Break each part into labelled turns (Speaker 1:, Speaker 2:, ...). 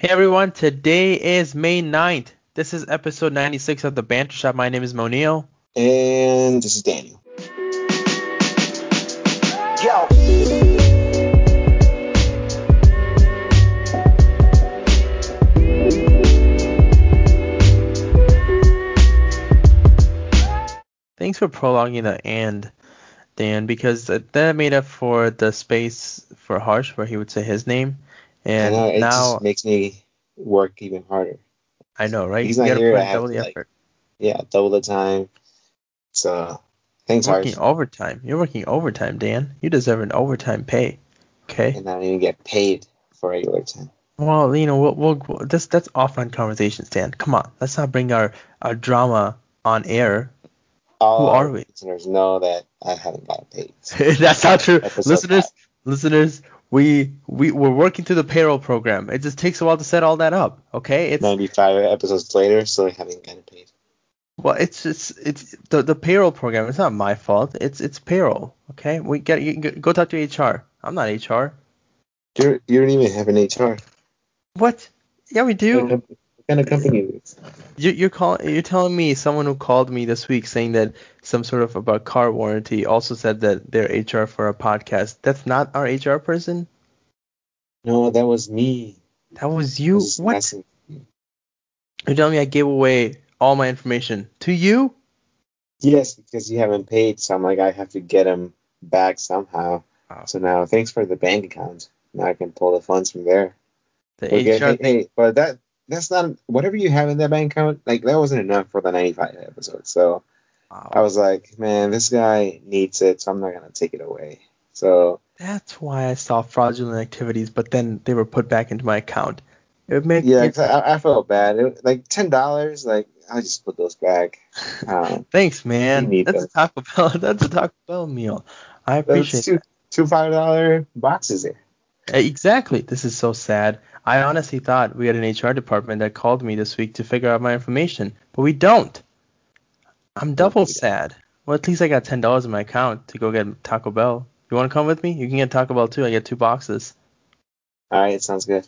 Speaker 1: Hey everyone, today is May 9th. This is episode 96 of the Banter Shop. My name is Monil.
Speaker 2: And this is Daniel.
Speaker 3: Yo.
Speaker 1: Thanks for prolonging the and, Dan, because that that made up for the space for Harsh where he would say his name. And
Speaker 2: know, it
Speaker 1: now,
Speaker 2: just makes me work even harder.
Speaker 1: I know, right?
Speaker 2: He's
Speaker 1: you
Speaker 2: not here,
Speaker 1: put
Speaker 2: I
Speaker 1: double the
Speaker 2: like,
Speaker 1: effort.
Speaker 2: Yeah, double the time. So, thanks,
Speaker 1: You're
Speaker 2: Harsh.
Speaker 1: working overtime. You're working overtime, Dan. You deserve an overtime pay. Okay?
Speaker 2: And I don't even get paid for regular time.
Speaker 1: Well, you know, we'll, we'll, we'll that's that's offline conversations, Dan. Come on, let's not bring our our drama on air.
Speaker 2: All
Speaker 1: Who are we?
Speaker 2: listeners know that I haven't gotten paid.
Speaker 1: that's not true, listeners.
Speaker 2: five.
Speaker 1: Listeners, we we we're working through the payroll program. It just takes a while to set all that up. Okay? It's
Speaker 2: 95 episodes later, so I haven't gotten paid.
Speaker 1: well, it's it's it's the the payroll program. It's not my fault. It's it's payroll. Okay? We get you, go talk to HR. I'm not HR.
Speaker 2: You you don't even have an HR.
Speaker 1: What? Yeah, we do.
Speaker 2: What kind of company is?
Speaker 1: You, you're calling. You're telling me someone who called me this week saying that some sort of about car warranty also said that they're HR for a podcast. That's not our HR person.
Speaker 2: No, that was me.
Speaker 1: That was you.
Speaker 2: Just
Speaker 1: What?
Speaker 2: messing-
Speaker 1: You're telling me I gave away all my information to you?
Speaker 2: Yes, because you haven't paid, so I'm like, I have to get them back somehow.
Speaker 1: Wow.
Speaker 2: So now, thanks for the bank account. Now I can pull the funds from there.
Speaker 1: The
Speaker 2: Okay,
Speaker 1: HR
Speaker 2: hey,
Speaker 1: thing.
Speaker 2: hey, but that that's not whatever you have in that bank account. Like that wasn't enough for the 95 episode. So
Speaker 1: Wow.
Speaker 2: I was like, man, this guy needs it, so I'm not gonna take it away. So
Speaker 1: That's why I saw fraudulent activities, but then they were put back into my account. It would make
Speaker 2: yeah,
Speaker 1: it-
Speaker 2: 'cause I, I felt bad. It, like ten dollars, like I just put those back. Um,
Speaker 1: Thanks, man. That's a
Speaker 2: those.
Speaker 1: Taco Bell. That's a Taco Bell meal. I appreciate
Speaker 2: those two two five dollar boxes there.
Speaker 1: Exactly. This is so sad. I honestly thought we had an HR department that called me this week to figure out my information, but we don't. I'm double sad. Well, at least I got ten dollars in my account to go get Taco Bell. You want to come with me? You can get Taco Bell too. I get two boxes.
Speaker 2: All right, it sounds good.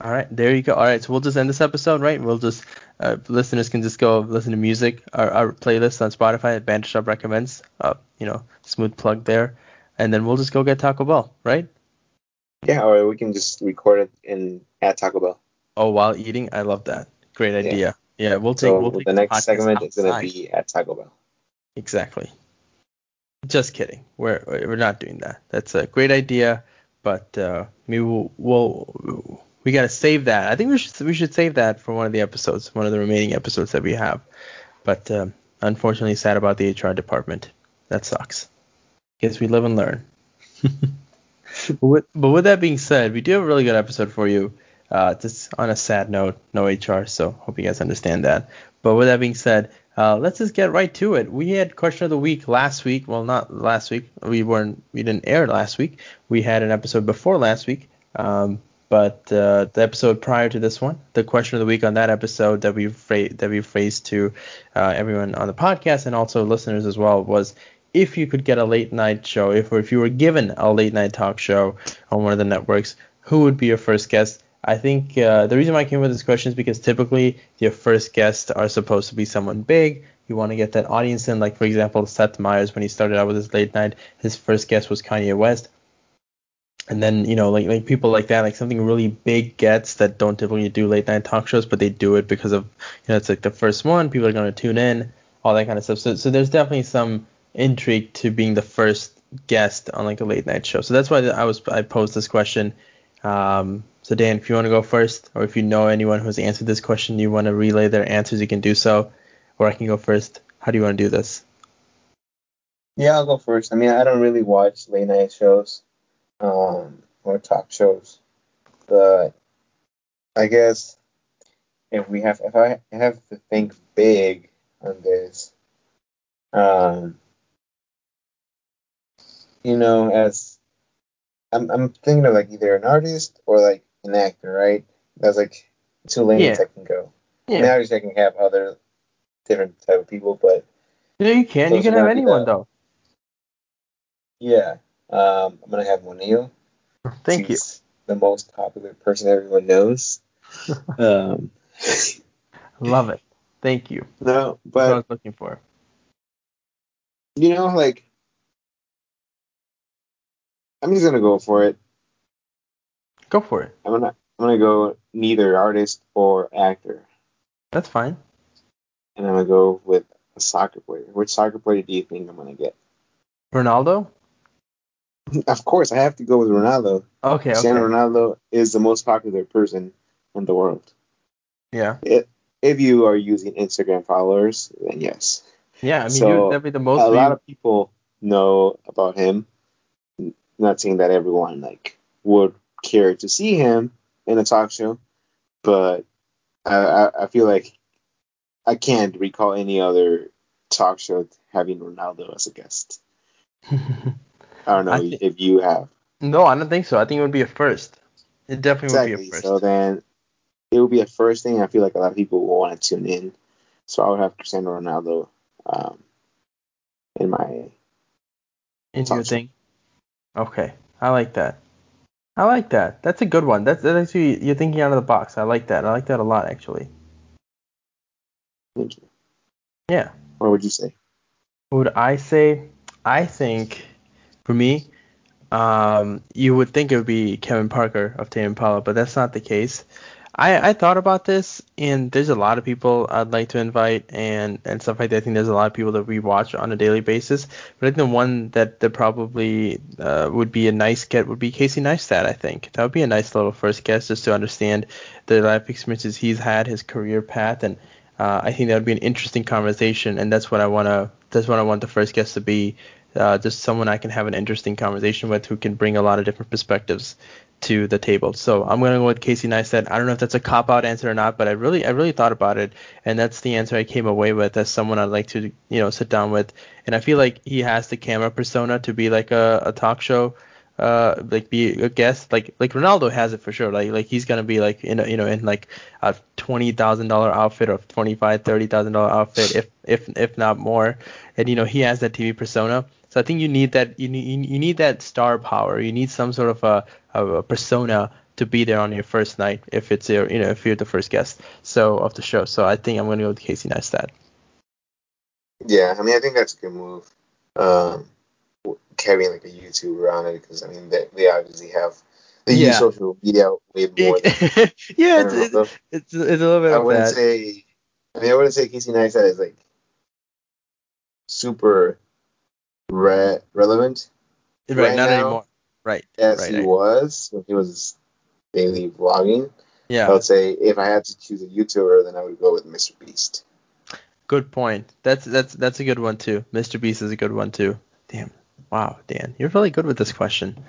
Speaker 1: All right, there you go. All right, so we'll just end this episode, right? We'll just uh, listeners can just go listen to music. Our, our playlist on Spotify at Banter Shop recommends. Uh, you know, smooth plug there, and then we'll just go get Taco Bell, right?
Speaker 2: Yeah, or we can just record it in at Taco Bell.
Speaker 1: Oh, while eating, I love that. Great idea. Yeah, we'll take.
Speaker 2: So
Speaker 1: we'll take
Speaker 2: the next segment is gonna be at Taco Bell.
Speaker 1: Exactly. Just kidding. We're we're not doing that. That's a great idea, but uh, maybe we'll, we'll we gotta save that. I think we should we should save that for one of the episodes, one of the remaining episodes that we have. But um, unfortunately, sad about the HR department. That sucks. Guess we live and learn. but, with, but with that being said, we do have a really good episode for you. Uh, just on a sad note, no HR, so hope you guys understand that. But with that being said, uh, let's just get right to it. We had question of the week last week. Well, not last week. We weren't. We didn't air last week. We had an episode before last week. Um, but uh, the episode prior to this one, the question of the week on that episode that we fra- that we phrased to uh, everyone on the podcast and also listeners as well was if you could get a late night show, if or if you were given a late night talk show on one of the networks, who would be your first guest? I think uh, the reason why I came with this question is because typically your first guests are supposed to be someone big. You want to get that audience in. Like for example, Seth Meyers when he started out with his late night, his first guest was Kanye West. And then you know like like people like that, like something really big gets that don't typically do late night talk shows, but they do it because of you know it's like the first one, people are going to tune in, all that kind of stuff. So so there's definitely some intrigue to being the first guest on like a late night show. So that's why I was I posed this question. Um, so Dan, if you want to go first, or if you know anyone who's answered this question, you want to relay their answers, you can do so, or I can go first. How do you want to do this?
Speaker 2: Yeah, I'll go first. I mean, I don't really watch late night shows um, or talk shows, but I guess if we have, if I have to think big on this, um, you know, as I'm, I'm thinking of like either an artist or like an actor, right? That's like two lanes
Speaker 1: Yeah.
Speaker 2: I can go. An artist I can have other different type of people, but
Speaker 1: Yeah, you can. You can have anyone though.
Speaker 2: yeah, um, I'm gonna have Moneo.
Speaker 1: Thank you.
Speaker 2: The most popular person everyone knows. um,
Speaker 1: Love it. Thank you.
Speaker 2: no,
Speaker 1: That's what I was looking for.
Speaker 2: you know, like I'm just gonna go for it.
Speaker 1: Go for it.
Speaker 2: I'm gonna I'm gonna go neither artist or actor,
Speaker 1: That's fine.
Speaker 2: and I'm gonna go with a soccer player. Which soccer player do you think I'm gonna get?
Speaker 1: Ronaldo?
Speaker 2: Of course, I have to go with Ronaldo.
Speaker 1: Okay, okay.
Speaker 2: Cristiano Ronaldo is the most popular person in the world.
Speaker 1: Yeah.
Speaker 2: If you are using Instagram followers, then yes.
Speaker 1: Yeah, I mean,
Speaker 2: So,
Speaker 1: you're definitely the most
Speaker 2: a lot of people know about him. Not saying that everyone like would care to see him in a talk show, but I, I, I feel like I can't recall any other talk show having Ronaldo as a guest. I don't know
Speaker 1: I thi-
Speaker 2: if you have.
Speaker 1: no, I don't think so. I think it would be a first. It definitely would be a first.
Speaker 2: So then it would be a first thing. I feel like a lot of people will want to tune in. So I would have Cristiano Ronaldo um, in my
Speaker 1: Into your thing. Okay, I like that. I like that. That's a good one. That's, that's actually you're thinking out of the box. I like that. I like that a lot actually.
Speaker 2: thank you.
Speaker 1: Yeah.
Speaker 2: What would you say?
Speaker 1: What would I say? I think for me, um, you would think it would be Kevin Parker of Tame Impala, but that's not the case. I, I thought about this, and there's a lot of people I'd like to invite and, and stuff like that. I think there's a lot of people that we watch on a daily basis, but I think the one that, that probably uh, would be a nice get would be Casey Neistat. I think that would be a nice little first guest just to understand the life experiences he's had, his career path, and uh, I think that would be an interesting conversation, and that's what I wanna that's what I want the first guest to be. Uh, just someone I can have an interesting conversation with who can bring a lot of different perspectives to the table. So I'm gonna go with Casey Neistat. I don't know if that's a cop out answer or not, but I really I really thought about it, and that's the answer I came away with as someone I'd like to you know sit down with. And I feel like he has the camera persona to be like a, a talk show uh like be a guest like like Ronaldo has it for sure like like he's gonna be like in a, you know in like a twenty thousand dollar outfit or twenty five thirty thousand dollar outfit if if if not more and you know he has that TV persona so I think you need that you need you need that star power you need some sort of a, a, a persona to be there on your first night if it's your you know if you're the first guest so of the show so I think I'm gonna go with Casey Neistat
Speaker 2: Yeah, I mean, I think that's a good move. Um, carrying like a YouTuber on it because I mean they, they obviously have they
Speaker 1: Yeah.
Speaker 2: use social media way more. Than,
Speaker 1: yeah it's, it's, it's, it's a little bit
Speaker 2: I
Speaker 1: of
Speaker 2: wouldn't
Speaker 1: that
Speaker 2: say. I mean, I wouldn't say Casey Neistat is like super re- relevant
Speaker 1: right,
Speaker 2: right
Speaker 1: not
Speaker 2: now,
Speaker 1: anymore right
Speaker 2: as
Speaker 1: right
Speaker 2: he was when he was daily vlogging.
Speaker 1: yeah
Speaker 2: I would say if I had to choose a YouTuber, then I would go with Mr. Beast.
Speaker 1: Good point. That's that's that's a good one too. Mr. Beast is a good one too. Damn. Wow, Dan, you're really good with this question.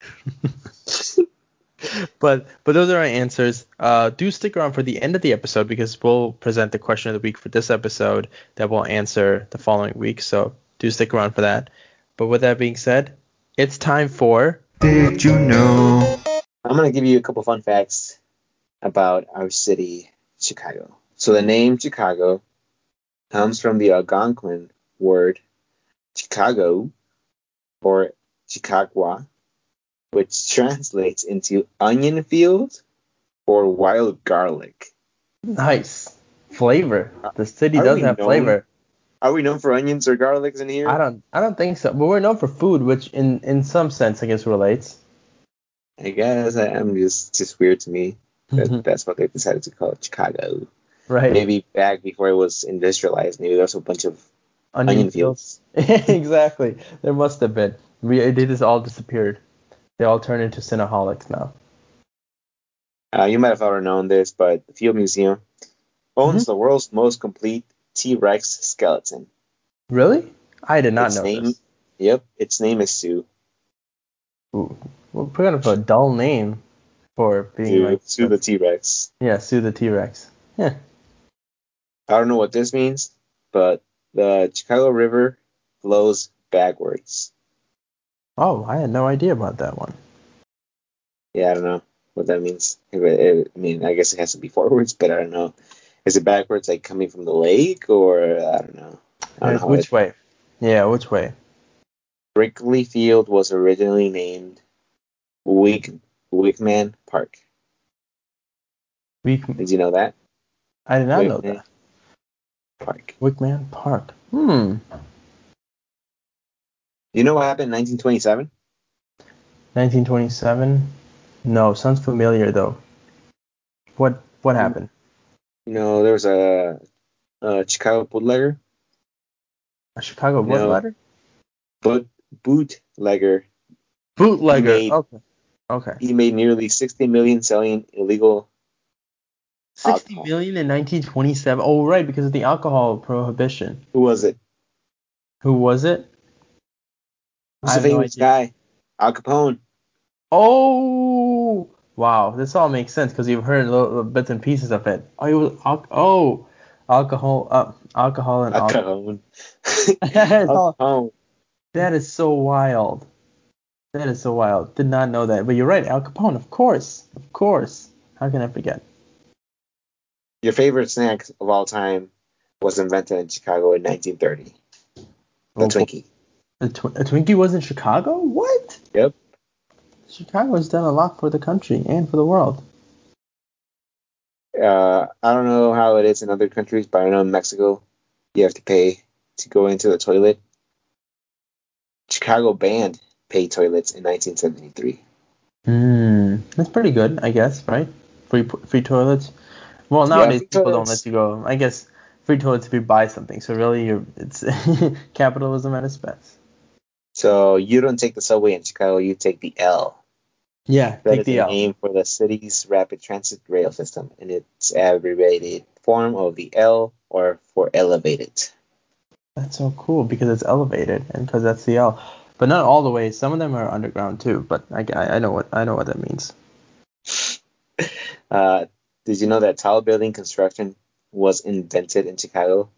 Speaker 1: but but those are our answers. Uh, do stick around for the end of the episode because we'll present the question of the week for this episode that we'll answer the following week. So do stick around for that. But with that being said, it's time for
Speaker 4: Did you know?
Speaker 2: I'm gonna give you a couple fun facts about our city, Chicago. So the name Chicago comes from the Algonquin word Chicago or Chicagua, which translates into onion field or wild garlic.
Speaker 1: nice flavor. The city
Speaker 2: Are
Speaker 1: does
Speaker 2: we
Speaker 1: have
Speaker 2: known-
Speaker 1: flavor.
Speaker 2: Are we known for onions or garlics in here?
Speaker 1: I don't I don't think so. But we're known for food, which in in some sense I guess relates.
Speaker 2: I guess I, I'm just just weird to me that that's what they decided to call it Chicago.
Speaker 1: right.
Speaker 2: Maybe back before it was industrialized, maybe there was a bunch of
Speaker 1: onion,
Speaker 2: onion
Speaker 1: fields.
Speaker 2: fields.
Speaker 1: exactly. There must have been. We they just all disappeared. They all turned into cinnaholics now.
Speaker 2: Uh, you might have already known this, but the Field Museum owns the world's most complete T-Rex skeleton.
Speaker 1: Really? I did not
Speaker 2: its
Speaker 1: know
Speaker 2: name,
Speaker 1: this.
Speaker 2: Yep, its name is Sue.
Speaker 1: Ooh. Well, kind of a dull name for being
Speaker 2: Sue,
Speaker 1: like
Speaker 2: Sue the T-Rex.
Speaker 1: yeah, Sue the T Rex. Yeah.
Speaker 2: I don't know what this means, but the Chicago River flows backwards.
Speaker 1: Oh, I had no idea about that one.
Speaker 2: Yeah, I don't know what that means. I mean, I guess it has to be forwards, but I don't know. Is it backwards, like coming from the lake, or I don't know. I don't know
Speaker 1: which
Speaker 2: it-
Speaker 1: way? Yeah, which way?
Speaker 2: Wrigley Field was originally named Wig Weeghman Park. Did you know that?
Speaker 1: I did not know that.
Speaker 2: Park.
Speaker 1: Weeghman Park. Hmm.
Speaker 2: You know what happened in 1927?
Speaker 1: 1927. No, sounds familiar though. What what
Speaker 2: Hmm.
Speaker 1: happened?
Speaker 2: You know, there was a, a Chicago bootlegger,
Speaker 1: A Chicago bootlegger.
Speaker 2: No. boot bootlegger.
Speaker 1: Bootlegger.
Speaker 2: made-
Speaker 1: okay. Okay.
Speaker 2: He made nearly 60 million selling illegal.
Speaker 1: 60
Speaker 2: Alcohol.
Speaker 1: million in 1927. Oh, right, because of the alcohol prohibition.
Speaker 2: Who was it?
Speaker 1: Who was it? I
Speaker 2: Who's the
Speaker 1: have no
Speaker 2: famous guy? Al Capone.
Speaker 1: Oh, wow. This all makes sense because you've heard little, little bits and pieces of it. Oh, it was al- oh, alcohol, uh, alcohol and
Speaker 2: Al
Speaker 1: alcohol.
Speaker 2: Al Capone.
Speaker 1: That is so wild. That is so wild. Did not know that. But you're right, Al Capone, of course. Of course. How can I forget?
Speaker 2: Your favorite snack of all time was invented in Chicago in 1930. The
Speaker 1: Oh,
Speaker 2: Twinkie.
Speaker 1: A, tw- a Twinkie was in Chicago? What?
Speaker 2: Yep.
Speaker 1: Chicago has done a lot for the country and for the world.
Speaker 2: Uh, I don't know how it is in other countries, but I know in Mexico you have to pay to go into the toilet. Chicago banned pay toilets in 1973.
Speaker 1: Hmm. That's pretty good, I guess, right? Free free toilets. Well, nowadays
Speaker 2: free
Speaker 1: people don't let you go. I guess free toilets if you buy something. So really, you're it's capitalism at its best.
Speaker 2: So you don't take the subway in Chicago, you take the L.
Speaker 1: Yeah,
Speaker 2: That is
Speaker 1: the L.
Speaker 2: name for the city's rapid transit rail system, and its abbreviated form of the L or for elevated.
Speaker 1: That's so cool because it's elevated and because that's the L. But not all the way. Some of them are underground too. But I, I, I know what I know what that means.
Speaker 2: Uh, did you know that tall building construction was invented in Chicago,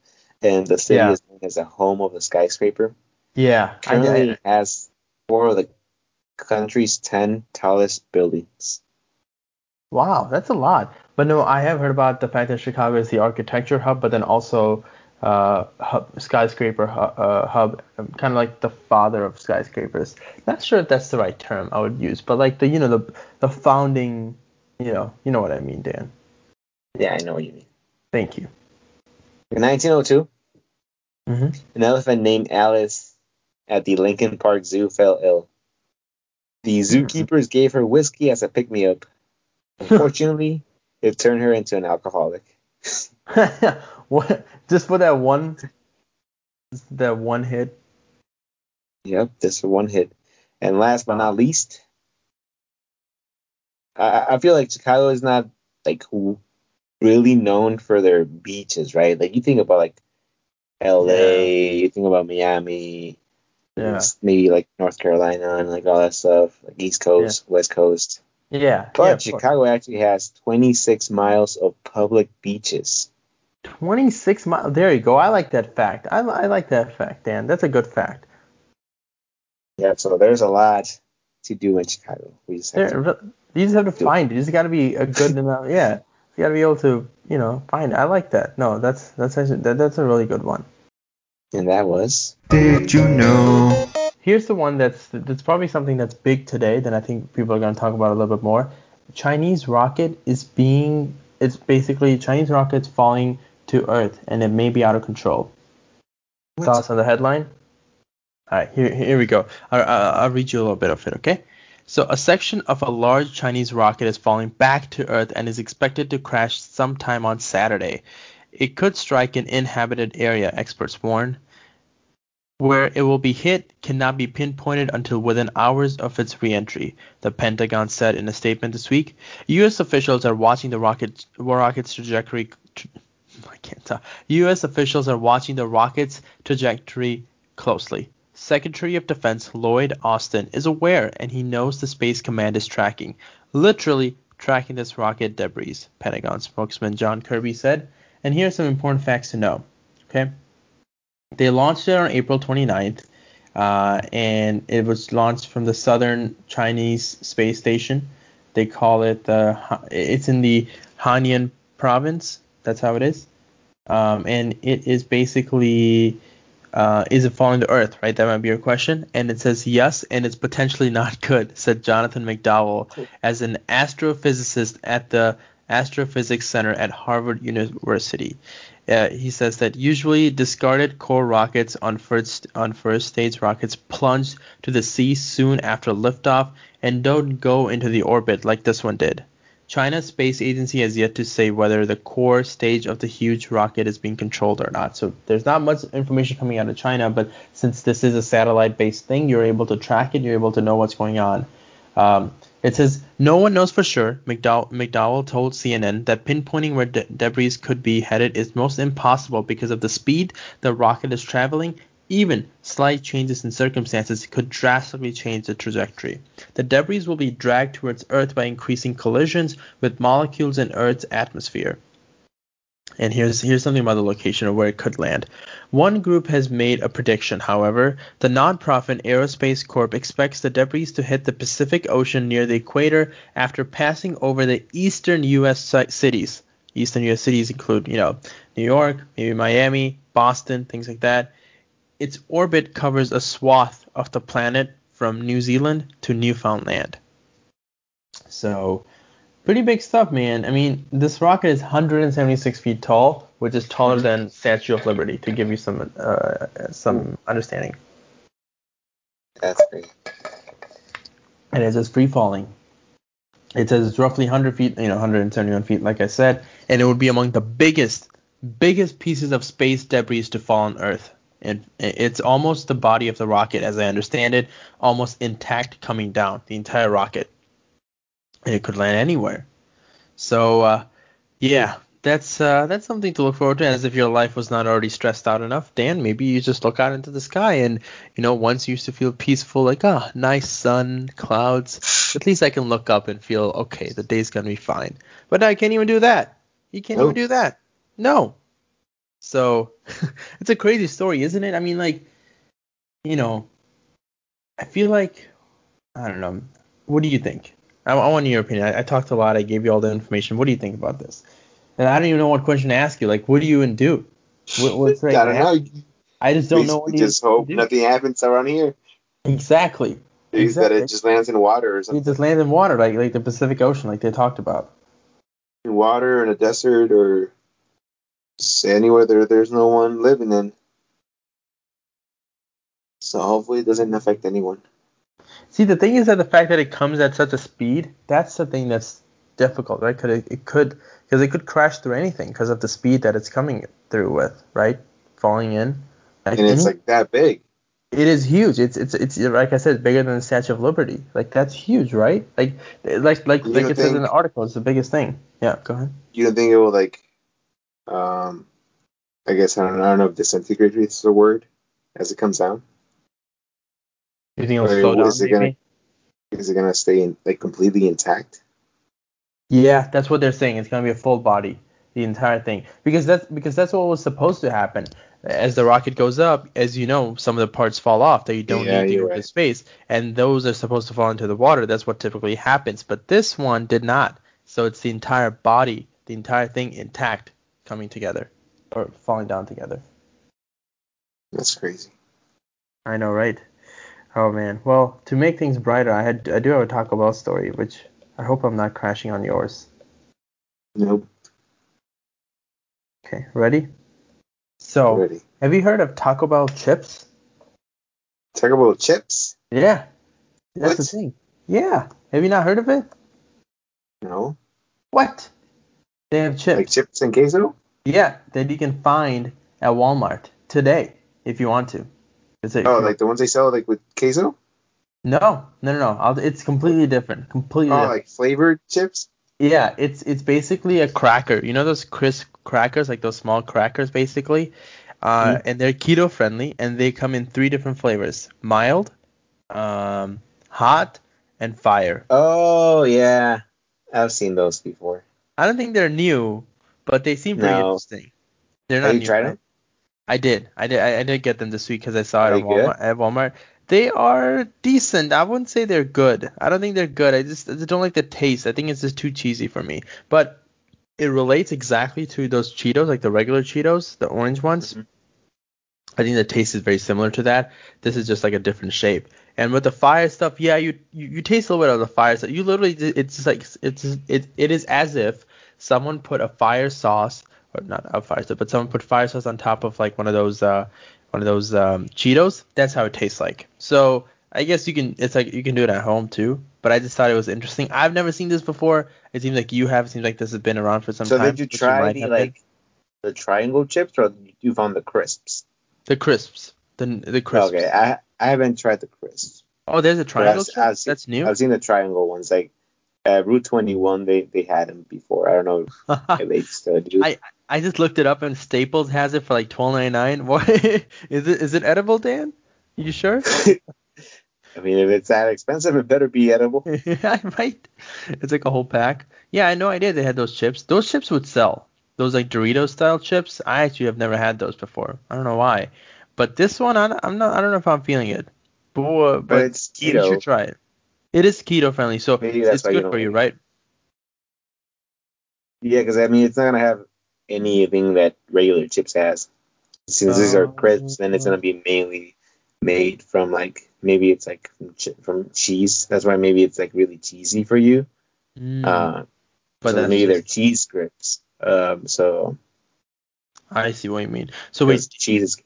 Speaker 2: and the city
Speaker 1: Yeah.
Speaker 2: is known as the home of the skyscraper?
Speaker 1: Yeah, I,
Speaker 2: Currently
Speaker 1: I,
Speaker 2: has four of the country's ten tallest buildings.
Speaker 1: wow, that's a lot. But no, I have heard about the fact that Chicago is the architecture hub, but then also uh, hub, skyscraper hu- uh, hub, kind of like the father of skyscrapers. Not sure if that's the right term I would use, but like the you know the the founding, you know, you know what I mean, Dan.
Speaker 2: Yeah, I know what you mean.
Speaker 1: Thank you.
Speaker 2: In 1902,
Speaker 1: hmm
Speaker 2: an elephant named Alice at the Lincoln Park Zoo fell ill. The zookeepers gave her whiskey as a pick me up. Unfortunately, it turned her into an alcoholic.
Speaker 1: what? Just for that one, that one hit.
Speaker 2: Yep, just for one hit. And last but not least, I, I feel like Chicago is not like really known for their beaches, right? Like you think about like L.A., you think about Miami,
Speaker 1: Yeah.
Speaker 2: maybe like North Carolina and like all that stuff, like East Coast, West Coast.
Speaker 1: Yeah.
Speaker 2: But
Speaker 1: yeah.
Speaker 2: Chicago actually has 26 miles of public beaches.
Speaker 1: 26 miles. There you go. I like that fact. I, I like that fact, Dan. That's a good fact.
Speaker 2: Yeah, so there's a lot to do in Chicago. We just have to
Speaker 1: There, you just have to find it. You just got to be a good enough. Yeah. You got to be able to, you know, find it. I like that. No, that's that's actually that, that's a really good one.
Speaker 2: And that was
Speaker 4: Did you know?
Speaker 1: Here's the one that's that's probably something that's big today. That I think people are going to talk about a little bit more. Chinese rocket is being. It's basically Chinese rockets falling to Earth, and it may be out of control. Thoughts on the headline? All right, here, here we go. I'll, I'll I'll read you a little bit of it, okay? So, a section of a large Chinese rocket is falling back to Earth and is expected to crash sometime on Saturday. It could strike an inhabited area, experts warn. Where it will be hit cannot be pinpointed until within hours of its reentry, the Pentagon said in a statement this week. U.S. officials are watching the rocket, rocket's trajectory. I can't talk. U.S. officials are watching the rocket's trajectory closely. Secretary of Defense Lloyd Austin is aware and he knows the Space Command is tracking, literally tracking this rocket debris, Pentagon spokesman John Kirby said. And here are some important facts to know. Okay. They launched it on April 29th, uh, and it was launched from the southern Chinese space station. They call it the. It's in the Hainan province. That's how it is. Um, and it is basically. Uh, is it falling to Earth? Right, that might be your question. And it says yes, and it's potentially not good," said Jonathan McDowell, as an astrophysicist at the Astrophysics Center at Harvard University. Uh, he says that usually discarded core rockets on first on first stage rockets plunge to the sea soon after liftoff and don't go into the orbit like this one did. China's space agency has yet to say whether the core stage of the huge rocket is being controlled or not. So there's not much information coming out of China, but since this is a satellite-based thing, you're able to track it. You're able to know what's going on. Um, it says no one knows for sure. McDowell, McDowell told CNN that pinpointing where de- debris could be headed is most impossible because of the speed the rocket is traveling. Even slight changes in circumstances could drastically change the trajectory. The debris will be dragged towards Earth by increasing collisions with molecules in Earth's atmosphere. And here's here's something about the location of where it could land. One group has made a prediction, however. The nonprofit Aerospace Corp expects the debris to hit the Pacific Ocean near the equator after passing over the eastern U.S. cities. Eastern U.S. cities include, you know, New York, maybe Miami, Boston, things like that. Its orbit covers a swath of the planet from New Zealand to Newfoundland. So pretty big stuff, man. I mean, this rocket is 176 feet tall, which is taller than Statue of Liberty, to give you some uh, some understanding.
Speaker 2: That's great.
Speaker 1: And it's just free falling. It says it's roughly 100 feet, you know, 171 feet, like I said, and it would be among the biggest, biggest pieces of space debris to fall on Earth. And it's almost the body of the rocket, as I understand it, almost intact coming down, the entire rocket and it could land anywhere. So uh, yeah, that's uh, that's something to look forward to. As if your life was not already stressed out enough, Dan, maybe you just look out into the sky and you know once you used to feel peaceful, like ah, nice sun, clouds. At least I can look up and feel okay, the day's gonna be fine. But I can't even do that. You can't
Speaker 2: Nope.
Speaker 1: even do that. No. So it's a crazy story, isn't it? I mean, like, you know, I feel like I don't know. What do you think? I, I want your opinion. I, I talked a lot. I gave you all the information. What do you think about this? And I don't even know what question to ask you. Like, what do you even do? What, what's right
Speaker 2: I don't know.
Speaker 1: I just don't know what
Speaker 2: Basically just hope nothing happens around here.
Speaker 1: Exactly. Exactly.
Speaker 2: That it just lands in water or something.
Speaker 1: It just lands in water, like like the Pacific Ocean, like they talked about.
Speaker 2: In water in a desert or just anywhere there there's no one living in. So hopefully it doesn't affect anyone.
Speaker 1: See, the thing is that the fact that it comes at such a speed, that's the thing that's difficult, right? Because it, it could, because it could crash through anything because of the speed that it's coming through with, right? Falling in. Like,
Speaker 2: And it's like that big.
Speaker 1: it is huge. It's it's it's like I said, bigger than the Statue of Liberty. Like that's huge, right? Like like like
Speaker 2: You
Speaker 1: like it says in the article, it's the biggest thing. Yeah, go ahead.
Speaker 2: You don't think it will like um I guess I don't, I don't know if disintegrate is the word as it comes down.
Speaker 1: You think it'll
Speaker 2: Or
Speaker 1: slow down?
Speaker 2: is it gonna is it gonna stay in, like completely intact?
Speaker 1: Yeah, that's what they're saying. It's gonna be a full body, the entire thing, because that's because that's what was supposed to happen. As the rocket goes up, as you know, some of the parts fall off that you don't
Speaker 2: Yeah,
Speaker 1: need to go
Speaker 2: right.
Speaker 1: to space, and those are supposed to fall into the water. That's what typically happens. But this one did not. So it's the entire body, the entire thing intact, coming together or falling down together.
Speaker 2: That's crazy.
Speaker 1: I know, right? Oh man. Well, to make things brighter, I had I do have a Taco Bell story, which I hope I'm not crashing on yours.
Speaker 2: Nope.
Speaker 1: Okay, ready? So,
Speaker 2: Ready.
Speaker 1: have you heard of Taco Bell chips?
Speaker 2: Taco Bell chips?
Speaker 1: Yeah. That's the
Speaker 2: What?
Speaker 1: thing. Yeah. Have you not heard of it?
Speaker 2: No.
Speaker 1: What? They have chips.
Speaker 2: Like chips and queso?
Speaker 1: yeah, that you can find at Walmart today if you want to. It's a,
Speaker 2: Oh, like the ones they sell like with queso?
Speaker 1: no, no, no, no. I'll, it's completely different. Completely.
Speaker 2: Oh,
Speaker 1: different.
Speaker 2: like flavored chips?
Speaker 1: Yeah, it's it's basically a cracker. You know those crisp crackers, like those small crackers, basically. Uh,
Speaker 2: Mhm.
Speaker 1: and they're keto friendly, and they come in three different flavors: mild, um, hot, and fire.
Speaker 2: Oh yeah. I've seen those before.
Speaker 1: I don't think they're new, but they seem pretty
Speaker 2: No.
Speaker 1: interesting. They're not
Speaker 2: Have you
Speaker 1: new.
Speaker 2: tried
Speaker 1: right?
Speaker 2: them?
Speaker 1: I did. I did. I, I did get them this week because I saw it at? Walmart, at Walmart. They are decent. I wouldn't say they're good. I don't think they're good. I just, I don't like the taste. I think it's just too cheesy for me. But it relates exactly to those Cheetos, like the regular Cheetos, the orange ones.
Speaker 2: Mhm.
Speaker 1: I think the taste is very similar to that. This is just like a different shape. And with the fire stuff, yeah, you you, you taste a little bit of the fire stuff. You literally, it's just like it's it it is as if someone put a fire sauce, or not a fire sauce, but someone put fire sauce on top of like one of those uh one of those um, Cheetos. That's how it tastes like. So I guess you can. It's like you can do it at home too. But I just thought it was interesting. I've never seen this before. It seems like you have. It seems like this has been around for some
Speaker 2: So
Speaker 1: time.
Speaker 2: So did you try the
Speaker 1: have been.
Speaker 2: like the triangle chips or you found the crisps?
Speaker 1: the crisps? The the crisps.
Speaker 2: Okay, I I haven't tried the crisps.
Speaker 1: Oh, there's a triangle.
Speaker 2: I've-
Speaker 1: chip?
Speaker 2: I've seen-
Speaker 1: That's new.
Speaker 2: I've seen the triangle ones like uh, Route 21. They they had them before. I don't know if they still do.
Speaker 1: I I just looked it up and Staples has it for like twelve ninety nine. What is it? Is it edible, Dan? You sure?
Speaker 2: I mean, if it's that expensive, it better be edible.
Speaker 1: I might. It's like a whole pack. Yeah, I had no idea they had those chips. Those chips would sell. Those like Doritos style chips. I actually have never had those before. I don't know why. But this one, I, I'm not. I don't know if I'm feeling it. But, uh, but
Speaker 2: it's
Speaker 1: You
Speaker 2: keto.
Speaker 1: should try it. It is keto friendly, so it's
Speaker 2: you
Speaker 1: good
Speaker 2: don't
Speaker 1: for you, right?
Speaker 2: Yeah, because I mean, it's not gonna have anything that regular chips has. Since these are crisps, then it's gonna be mainly made from like maybe it's like from, ch- from cheese. That's why maybe it's like really cheesy for you.
Speaker 1: Mm,
Speaker 2: Uh,
Speaker 1: but
Speaker 2: so maybe they're
Speaker 1: just-
Speaker 2: cheese crisps. Um, so
Speaker 1: I see what you mean. So wait,
Speaker 2: cheese is.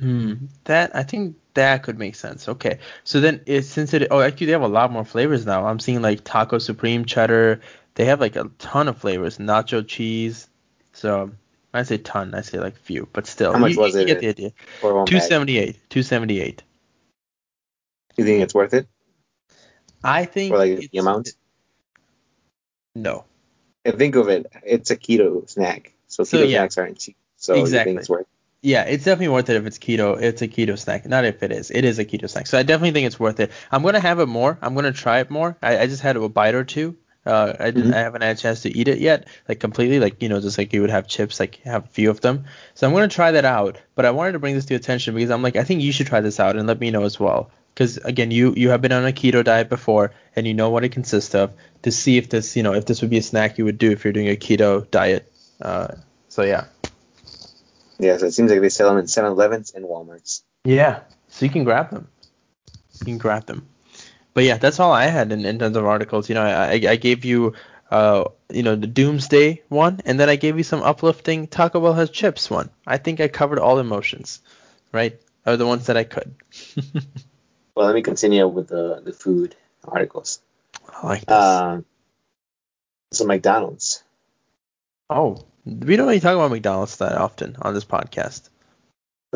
Speaker 1: Hmm, that I think that could make sense. Okay, so then it since it oh actually they have a lot more flavors now. I'm seeing like taco supreme cheddar. They have like a ton of flavors. Nacho cheese. So I say ton, I say like few, but still.
Speaker 2: How much
Speaker 1: you,
Speaker 2: was
Speaker 1: you
Speaker 2: it
Speaker 1: get the idea. Two seventy eight. Two seventy eight.
Speaker 2: You think it's worth it
Speaker 1: I think.
Speaker 2: for like
Speaker 1: it's-
Speaker 2: the amount?
Speaker 1: No.
Speaker 2: And think of it, it's a keto snack. So keto
Speaker 1: So, yeah.
Speaker 2: snacks aren't cheap. So you think it's worth? It?
Speaker 1: Yeah, it's definitely worth it if it's keto. It's a keto snack. Not if it is. It is a keto snack. So I definitely think it's worth it. I'm gonna have it more. I'm gonna try it more. I, I just had a bite or two. Uh, I didn't.
Speaker 2: Mhm.
Speaker 1: I haven't had a chance to eat it yet, like completely. Like you know, just like you would have chips, like have a few of them. So I'm gonna try that out. But I wanted to bring this to your attention because I'm like, I think you should try this out and let me know as well. Because again, you you have been on a keto diet before and you know what it consists of. To see if this, you know, if this would be a snack you would do if you're doing a keto diet. Uh, so yeah.
Speaker 2: Yeah. So it seems like they sell them in 7-Elevens and WalMarts.
Speaker 1: Yeah, so you can grab them. You can grab them. But yeah, that's all I had in, in terms of articles. You know, I, I gave you, uh, you know, the Doomsday one, and then I gave you some uplifting Taco Bell has chips one. I think I covered all emotions, right? Or the ones that I could.
Speaker 2: Well, let me continue with the the food articles.
Speaker 1: I like this.
Speaker 2: Um, so McDonald's.
Speaker 1: oh, we don't really talk about McDonald's that often on this podcast.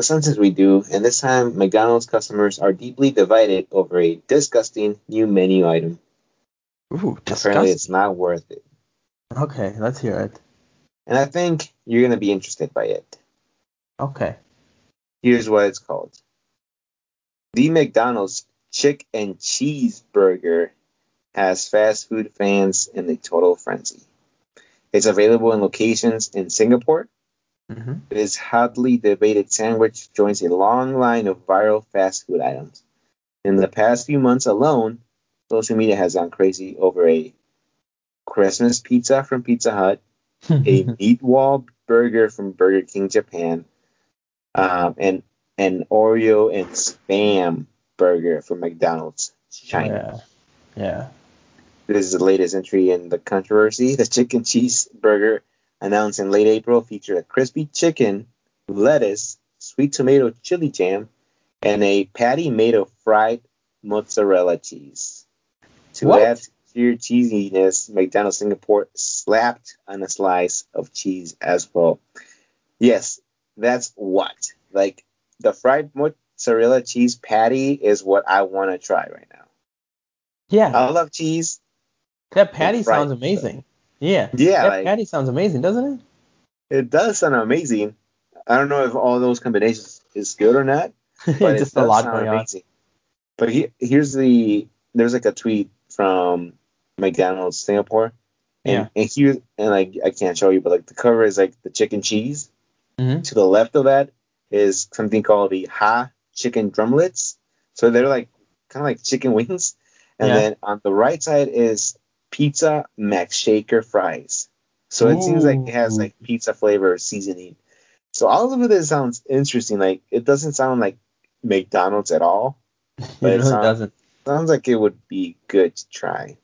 Speaker 2: But sometimes we do, and this time McDonald's customers are deeply divided over a disgusting new menu item.
Speaker 1: Ooh,
Speaker 2: Apparently, it's not worth it.
Speaker 1: Okay, let's hear it.
Speaker 2: And I think you're gonna be interested by it.
Speaker 1: Okay.
Speaker 2: Here's what it's called: the McDonald's Chicken Cheeseburger has fast food fans in a total frenzy. It's available in locations in Singapore,
Speaker 1: hmm
Speaker 2: This hotly debated sandwich joins a long line of viral fast food items. In the past few months alone, social media has gone crazy over a Christmas pizza from Pizza Hut, a meatball burger from Burger King Japan, um, and an Oreo and Spam burger from McDonald's China.
Speaker 1: yeah. Yeah.
Speaker 2: This is the latest entry in the controversy. The chicken cheese burger announced in late April featured a crispy chicken, lettuce, sweet tomato chili jam, and a patty made of fried mozzarella cheese. To
Speaker 1: What?
Speaker 2: add to your cheesiness, McDonald's Singapore slapped on a slice of cheese as well. Yes, that's what. Like the fried mozzarella cheese patty is what I want to try right now.
Speaker 1: Yeah.
Speaker 2: I love cheese.
Speaker 1: that patty sounds amazing. Yeah.
Speaker 2: Yeah,
Speaker 1: That
Speaker 2: like,
Speaker 1: patty sounds amazing, doesn't it?
Speaker 2: It does sound amazing. I don't know if all those combinations is good or not, but
Speaker 1: Just a lot going on.
Speaker 2: amazing. But he, here's the there's like a tweet from McDonald's Singapore, and and here and like I can't show you, but like the cover is like the chicken cheese.
Speaker 1: Mhm.
Speaker 2: To the left of that is something called the Ha chicken drumlets. So they're like kind of like chicken wings, and
Speaker 1: Yeah.
Speaker 2: then on the right side is pizza Mac Shaker fries. So it seems like it has like pizza flavor seasoning. So all of it sounds interesting. Like it doesn't sound like McDonald's at all. But it
Speaker 1: really
Speaker 2: sounds-
Speaker 1: doesn't.
Speaker 2: Sounds like it would be good to try.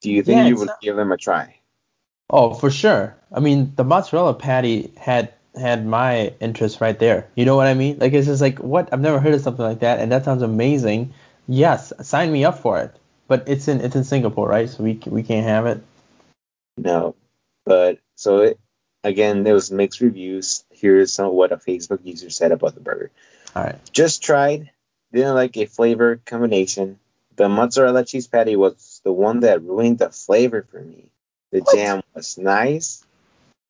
Speaker 2: Do you think
Speaker 1: Yeah,
Speaker 2: you would
Speaker 1: not-
Speaker 2: give them a try?
Speaker 1: Oh, for sure. I mean, the mozzarella patty had had my interest right there. You know what I mean? Like it's just like what I've never heard of something like that, and that sounds amazing. Yes, sign me up for it. But it's in it's in Singapore, right? So we we can't have it.
Speaker 2: No, but so it, again, there was mixed reviews. Here's some of what a Facebook user said about the burger.
Speaker 1: All right.
Speaker 2: Just tried, didn't like a flavor combination. The mozzarella cheese patty was the one that ruined the flavor for me. The jam was nice.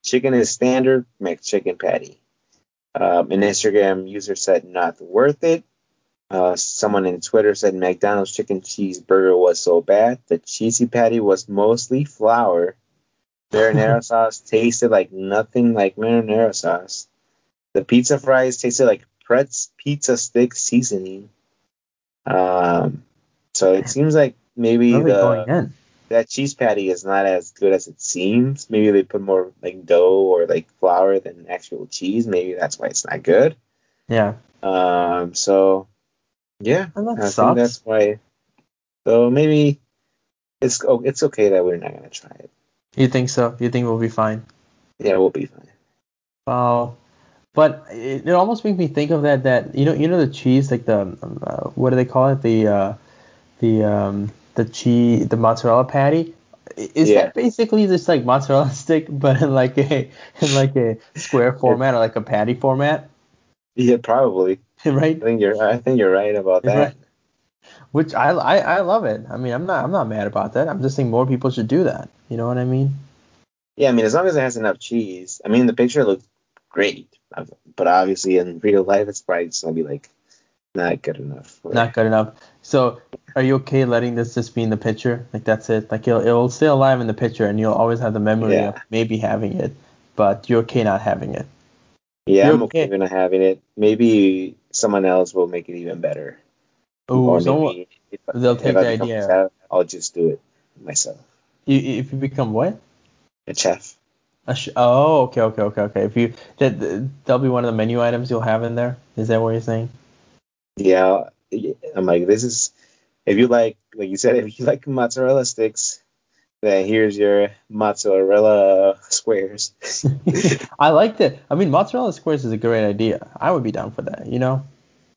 Speaker 2: Chicken is standard McChicken patty. Um, an Instagram user said not worth it. Uh, someone in Twitter said McDonald's chicken cheeseburger was so bad. The cheesy patty was mostly flour. Marinara sauce tasted like nothing like marinara sauce. The pizza fries tasted like Pretz pizza stick seasoning. Um, so it seems like maybe the that cheese patty is not as good as it seems. Maybe they put more like dough or like flour than actual cheese. Maybe that's why it's not good.
Speaker 1: Yeah.
Speaker 2: Um, so yeah,
Speaker 1: And that
Speaker 2: I
Speaker 1: sucks.
Speaker 2: think that's why. So maybe it's oh, it's okay that we're not gonna try it.
Speaker 1: You think so? You think we'll be fine?
Speaker 2: Yeah, we'll be fine.
Speaker 1: Wow. But it, it almost makes me think of that that you know you know the cheese like the uh, what do they call it the uh, the um, the cheese the mozzarella patty is
Speaker 2: Yeah.
Speaker 1: that basically just like mozzarella stick but in like a in like a square format or like a patty format
Speaker 2: Yeah, probably.
Speaker 1: right
Speaker 2: I think you're. I think you're right about that.
Speaker 1: Right. which I, I I love it I mean I'm not I'm not mad about that I'm just saying more people should do that you know what I mean
Speaker 2: Yeah, I mean, as long as it has enough cheese. I mean, the picture looks great, but obviously in real life, it's probably just gonna be like not good enough.
Speaker 1: not good enough so are you okay letting this just be in the picture like that's it like it'll, it'll stay alive in the picture and you'll always have the memory
Speaker 2: Yeah.
Speaker 1: of maybe having it but you're okay not having it
Speaker 2: Yeah,
Speaker 1: You're
Speaker 2: I'm okay
Speaker 1: okay.
Speaker 2: not having it. Maybe someone else will make it even better. Or
Speaker 1: someone,
Speaker 2: if,
Speaker 1: they'll
Speaker 2: if
Speaker 1: take
Speaker 2: I
Speaker 1: the idea.
Speaker 2: Chef, I'll just do it myself.
Speaker 1: you, if you become what
Speaker 2: A chef.
Speaker 1: a sh- oh okay okay okay okay if you that that'll be one of the menu items you'll have in there is that what you're saying
Speaker 2: Yeah, I'm like, this is if you like, like you said, if you like mozzarella sticks, then here's your mozzarella squares.
Speaker 1: I liked it. I mean, mozzarella squares is a great idea. I would be down for that. You know,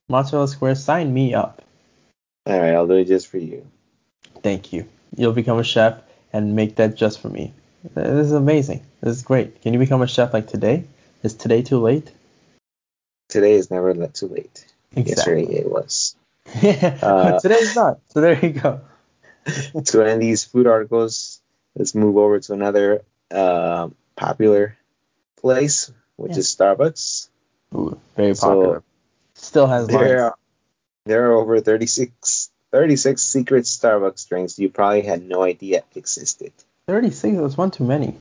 Speaker 1: mozzarella squares, sign me up.
Speaker 2: All right, I'll do it just for you.
Speaker 1: Thank you. You'll become a chef and make that just for me. This is amazing. This is great. Can you become a chef like today? Is today too late?
Speaker 2: Today is never too late.
Speaker 1: Exactly.
Speaker 2: Yesterday it was.
Speaker 1: Yeah,
Speaker 2: Uh,
Speaker 1: today's not. So there you go.
Speaker 2: to end these food articles, let's move over to another uh, popular place, which
Speaker 1: Yeah.
Speaker 2: is Starbucks.
Speaker 1: Ooh, very
Speaker 2: So,
Speaker 1: popular. Still has
Speaker 2: There
Speaker 1: lines.
Speaker 2: are, there are over 36, 36 secret Starbucks drinks you probably had no idea existed.
Speaker 1: 36 was one too many.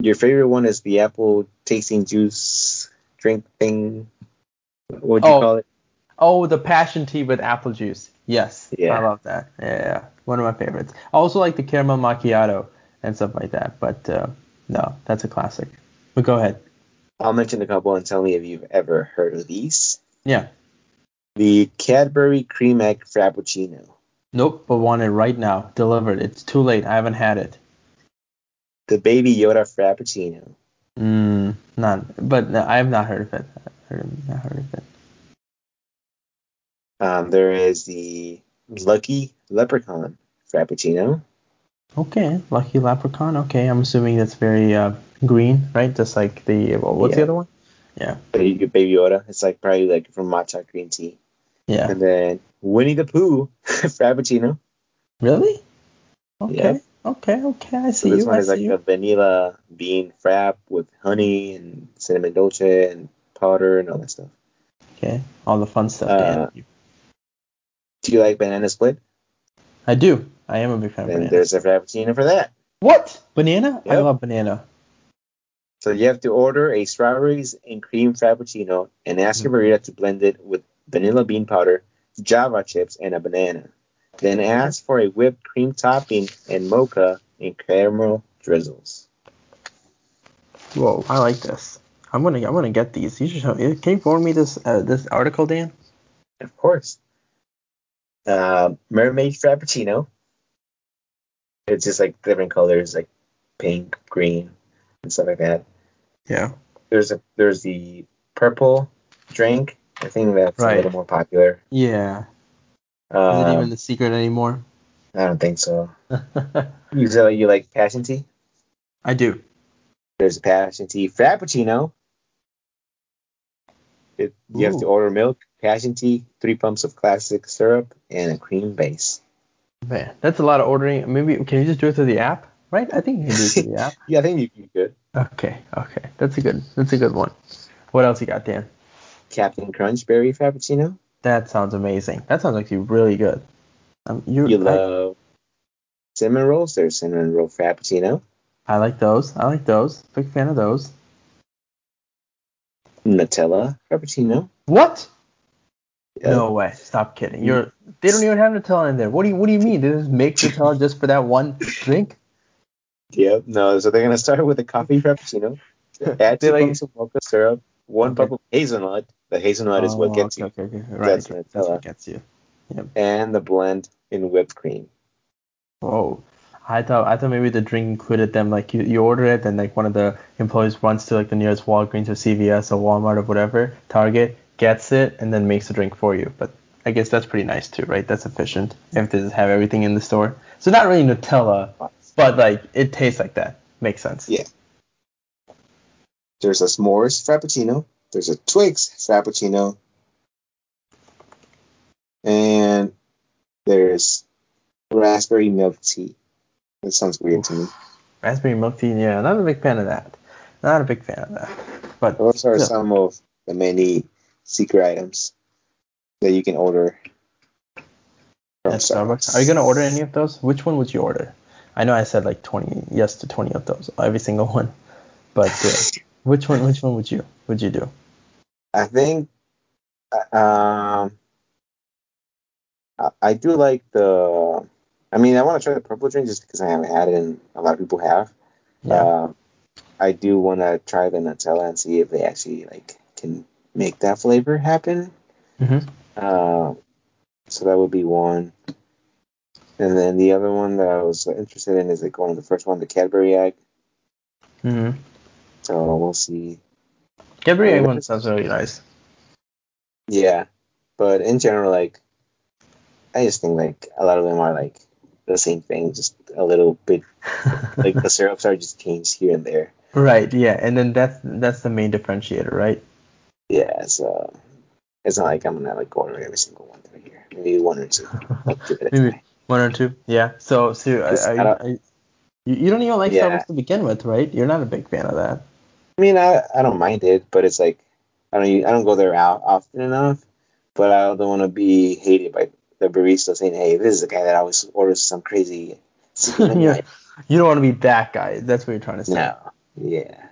Speaker 2: Your favorite one is the apple tasting juice drink thing. What would you
Speaker 1: Oh.
Speaker 2: call it?
Speaker 1: Oh, the passion tea with apple juice. Yes,
Speaker 2: Yeah.
Speaker 1: I love that. Yeah, one of my favorites. I also like the caramel macchiato and stuff like that. But uh, no, that's a classic. But go ahead.
Speaker 2: I'll mention a couple and tell me if you've ever heard of these.
Speaker 1: Yeah.
Speaker 2: The Cadbury Cream Egg Frappuccino.
Speaker 1: Nope, but want it right now. Delivered. It's too late. I haven't had it.
Speaker 2: The Baby Yoda Frappuccino.
Speaker 1: Mm, none. But no, I have not heard of it. Heard, not heard of it.
Speaker 2: Um, there is the Lucky Leprechaun Frappuccino.
Speaker 1: Okay, Lucky Leprechaun. Okay, I'm assuming that's very uh, green, right? Just like the what's the other one? Yeah,
Speaker 2: Baby Baby Yoda. It's like probably like from matcha green tea.
Speaker 1: yeah.
Speaker 2: And then Winnie the Pooh Frappuccino.
Speaker 1: Really? Okay,
Speaker 2: Yeah.
Speaker 1: okay, okay. I
Speaker 2: So
Speaker 1: see
Speaker 2: this
Speaker 1: you.
Speaker 2: one
Speaker 1: I
Speaker 2: is like
Speaker 1: you.
Speaker 2: a vanilla bean frap with honey and cinnamon dolce and powder and all that stuff.
Speaker 1: Okay, all the fun stuff.
Speaker 2: Uh. Do you like banana split?
Speaker 1: I do. I am a big fan of banana.
Speaker 2: there's a frappuccino for that.
Speaker 1: What? Banana? I love banana.
Speaker 2: So you have to order a strawberries and cream frappuccino and ask your barista to blend it with vanilla bean powder, java chips, and a banana. Then ask for a whipped cream topping and mocha and caramel drizzles.
Speaker 1: Whoa, I like this. I'm gonna I'm gonna get these. You should show, can you forward me this uh, this article, Dan?
Speaker 2: Of course. Uh, mermaid frappuccino. It's just like different colors, like pink, green, and stuff like that.
Speaker 1: Yeah.
Speaker 2: There's a there's the purple drink. I think that's a little more popular.
Speaker 1: Yeah. Is it
Speaker 2: Um,
Speaker 1: even the secret anymore?
Speaker 2: I don't think so. You say you like passion tea?
Speaker 1: I do.
Speaker 2: There's a passion tea frappuccino. It, you have to order milk, passion tea, three pumps of classic syrup, and a cream base.
Speaker 1: Man, that's a lot of ordering. Maybe can you just do it through the app? Right? I think you can do it through the app.
Speaker 2: Yeah, I think you, you could.
Speaker 1: Okay, okay. That's a good that's a good one. What else you got, Dan?
Speaker 2: Captain Crunch Berry Frappuccino.
Speaker 1: That sounds amazing. That sounds actually really good. Um, you,
Speaker 2: love cinnamon rolls. There's cinnamon roll Frappuccino.
Speaker 1: I like those. I like those. Big fan of those.
Speaker 2: Nutella Frappuccino.
Speaker 1: What?
Speaker 2: Yeah.
Speaker 1: No way. Stop kidding. You're mm. they don't even have Nutella in there. What do you what do you mean? They just make Nutella just for that one drink?
Speaker 2: Yep. No, so they're gonna start with a coffee Frappuccino. Add two
Speaker 1: like-
Speaker 2: of mocha syrup, one
Speaker 1: Okay.
Speaker 2: of hazelnut. The hazelnut is oh, what
Speaker 1: Oh,
Speaker 2: gets
Speaker 1: okay,
Speaker 2: you,
Speaker 1: Okay, okay, Right.
Speaker 2: That's
Speaker 1: okay. That's what gets you. Yep.
Speaker 2: and the blend in whipped cream.
Speaker 1: Whoa. I thought I thought maybe the drink included them like you, you order it and like one of the employees runs to like the nearest Walgreens or CVS or Walmart or whatever, Target, gets it and then makes the drink for you. But I guess that's pretty nice too, right? That's efficient if they just have everything in the store. So not really Nutella, but like it tastes like that. Makes sense.
Speaker 2: Yeah. There's a s'mores Frappuccino. There's a Twix Frappuccino. And there's raspberry milk tea. That sounds weird to me.
Speaker 1: Raspberry milk tea, yeah, not a big fan of that. Not a big fan of that. But
Speaker 2: Those are
Speaker 1: Yeah.
Speaker 2: some of the many secret items that you can order from
Speaker 1: at Starbucks. Are you gonna order any of those? Which one would you order? I know I said like 20, yes to 20 of those, every single one. But uh, which one? Which one would you would you do?
Speaker 2: I think uh, um I, I do like the I mean I want to try the purple drink just because I haven't had it and a lot of people have.
Speaker 1: Yeah.
Speaker 2: Um, I do want to try the Nutella and see if they actually like can make that flavor happen.
Speaker 1: Mhm.
Speaker 2: Uh, so that would be one. And then the other one that I was interested in is like one of the first one, the Cadbury egg.
Speaker 1: hmm
Speaker 2: So we'll see.
Speaker 1: Cadbury egg one sounds really nice.
Speaker 2: Yeah, but in general, like I just think like a lot of them are like the same thing, just a little bit like the syrups are just changed here and there.
Speaker 1: right. Yeah. And then that's that's the main differentiator, right?
Speaker 2: Yeah, so uh, it's not like I'm gonna like order every single one through here. Maybe one or two. Like give it
Speaker 1: Maybe one or two. Yeah. So so I,
Speaker 2: Just-
Speaker 1: I,
Speaker 2: I
Speaker 1: you, don't even like
Speaker 2: Yeah.
Speaker 1: Starbucks to begin with, right? You're not a big fan of that.
Speaker 2: I mean, I I don't mind it, but it's like I don't I don't go there out often enough. But I don't want to be hated by the barista saying, "Hey, this is the guy that always orders some crazy."
Speaker 1: Yeah. You don't want to be that guy. That's what you're trying to say.
Speaker 2: No. Yeah.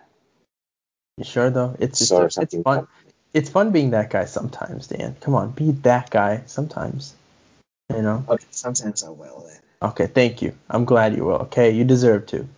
Speaker 1: You sure though? It's it's, it's fun. It's fun being that guy sometimes, Dan. Come on, be that guy sometimes. You know.
Speaker 2: Okay, sometimes I will then.
Speaker 1: Okay, thank you. I'm glad you will. Okay, you deserve to.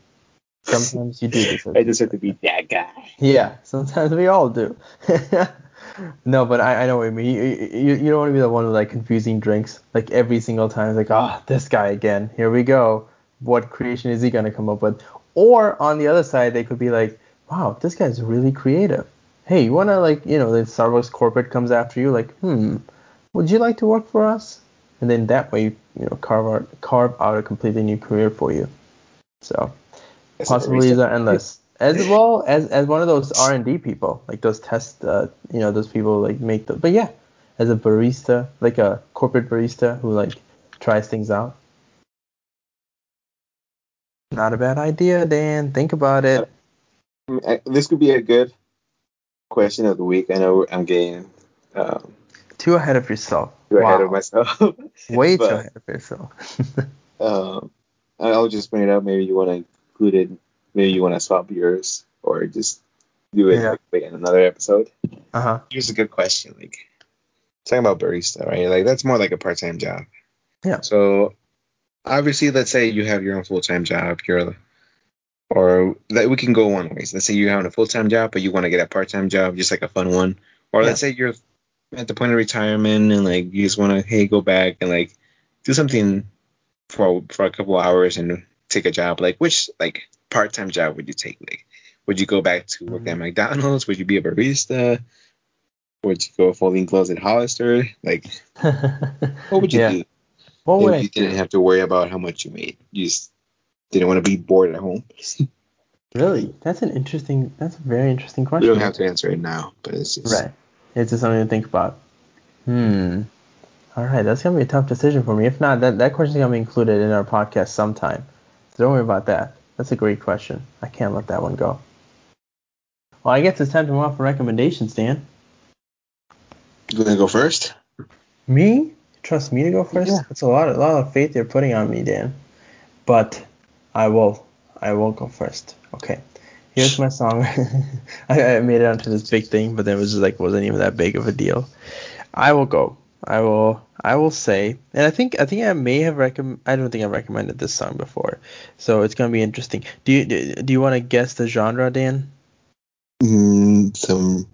Speaker 1: Sometimes you do deserve.
Speaker 2: I
Speaker 1: to.
Speaker 2: deserve to be that guy.
Speaker 1: Yeah, sometimes we all do. no, but I, I know what you mean. You, you, you don't want to be the one with like confusing drinks. Like every single time, it's like, ah, this guy again. Here we go. What creation is he gonna come up with? Or on the other side, they could be like, wow, this guy's really creative. Hey, you wanna like, you know, the Starbucks corporate comes after you, like, hmm, would you like to work for us? And then that way, you know, carve out carve out a completely new career for you. So
Speaker 2: That's
Speaker 1: possibilities are endless. As well as as one of those R and D people, like those test, uh, you know, those people like make the. But yeah, as a barista, like a corporate barista who like tries things out. Not a bad idea, Dan. Think about it.
Speaker 2: This could be a good question of the week. I know I'm getting um,
Speaker 1: Too ahead of yourself.
Speaker 2: too ahead of myself.
Speaker 1: Way too ahead of yourself.
Speaker 2: Um, I'll just bring it up. Maybe you want to include it. Maybe you want to swap yours, or just do it
Speaker 1: Yeah.
Speaker 2: like, in another episode.
Speaker 1: uh huh.
Speaker 2: Here's a good question. Like talking about barista, right? Like that's more like a part-time job.
Speaker 1: Yeah.
Speaker 2: So obviously, let's say you have your own full-time job. You're or that we can go one ways. Let's say you're having a full-time job, but you want to get a part-time job, just like a fun one. Or let's say you're at the point of retirement and like you just want to hey go back and like do something for for a couple hours and take a job. Like which like part-time job would you take? Like, would you go back to work at mm-hmm. McDonald's? Would you be a barista? Would you go folding clothes at Hollister? Like, what would you
Speaker 1: Yeah.
Speaker 2: do
Speaker 1: What would
Speaker 2: if
Speaker 1: I
Speaker 2: you didn't
Speaker 1: do?
Speaker 2: have to worry about how much you made? You just didn't want to be bored at home.
Speaker 1: Really? That's an interesting. That's a very interesting question.
Speaker 2: You don't have to answer it now, but it's just
Speaker 1: Right. It's just something to think about. Hmm. All right, that's gonna be a tough decision for me. If not, that that question's gonna be included in our podcast sometime. So don't worry about that. That's a great question. I can't let that one go. Well, I guess it's time to move on for recommendations, Dan.
Speaker 2: You gonna go first?
Speaker 1: Me? Trust me to go first?
Speaker 2: Yeah.
Speaker 1: That's a lot, a lot of faith you're putting on me, Dan. But I will, I will go first. Okay. Here's my song. I, I made it onto this big thing, but then it was just like wasn't even that big of a deal. I will go. I will. I will say, and I think I think I may have recommend. I don't think I've recommended this song before, so it's gonna be interesting. Do you do, do you want to guess the genre, Dan?
Speaker 2: Mm, some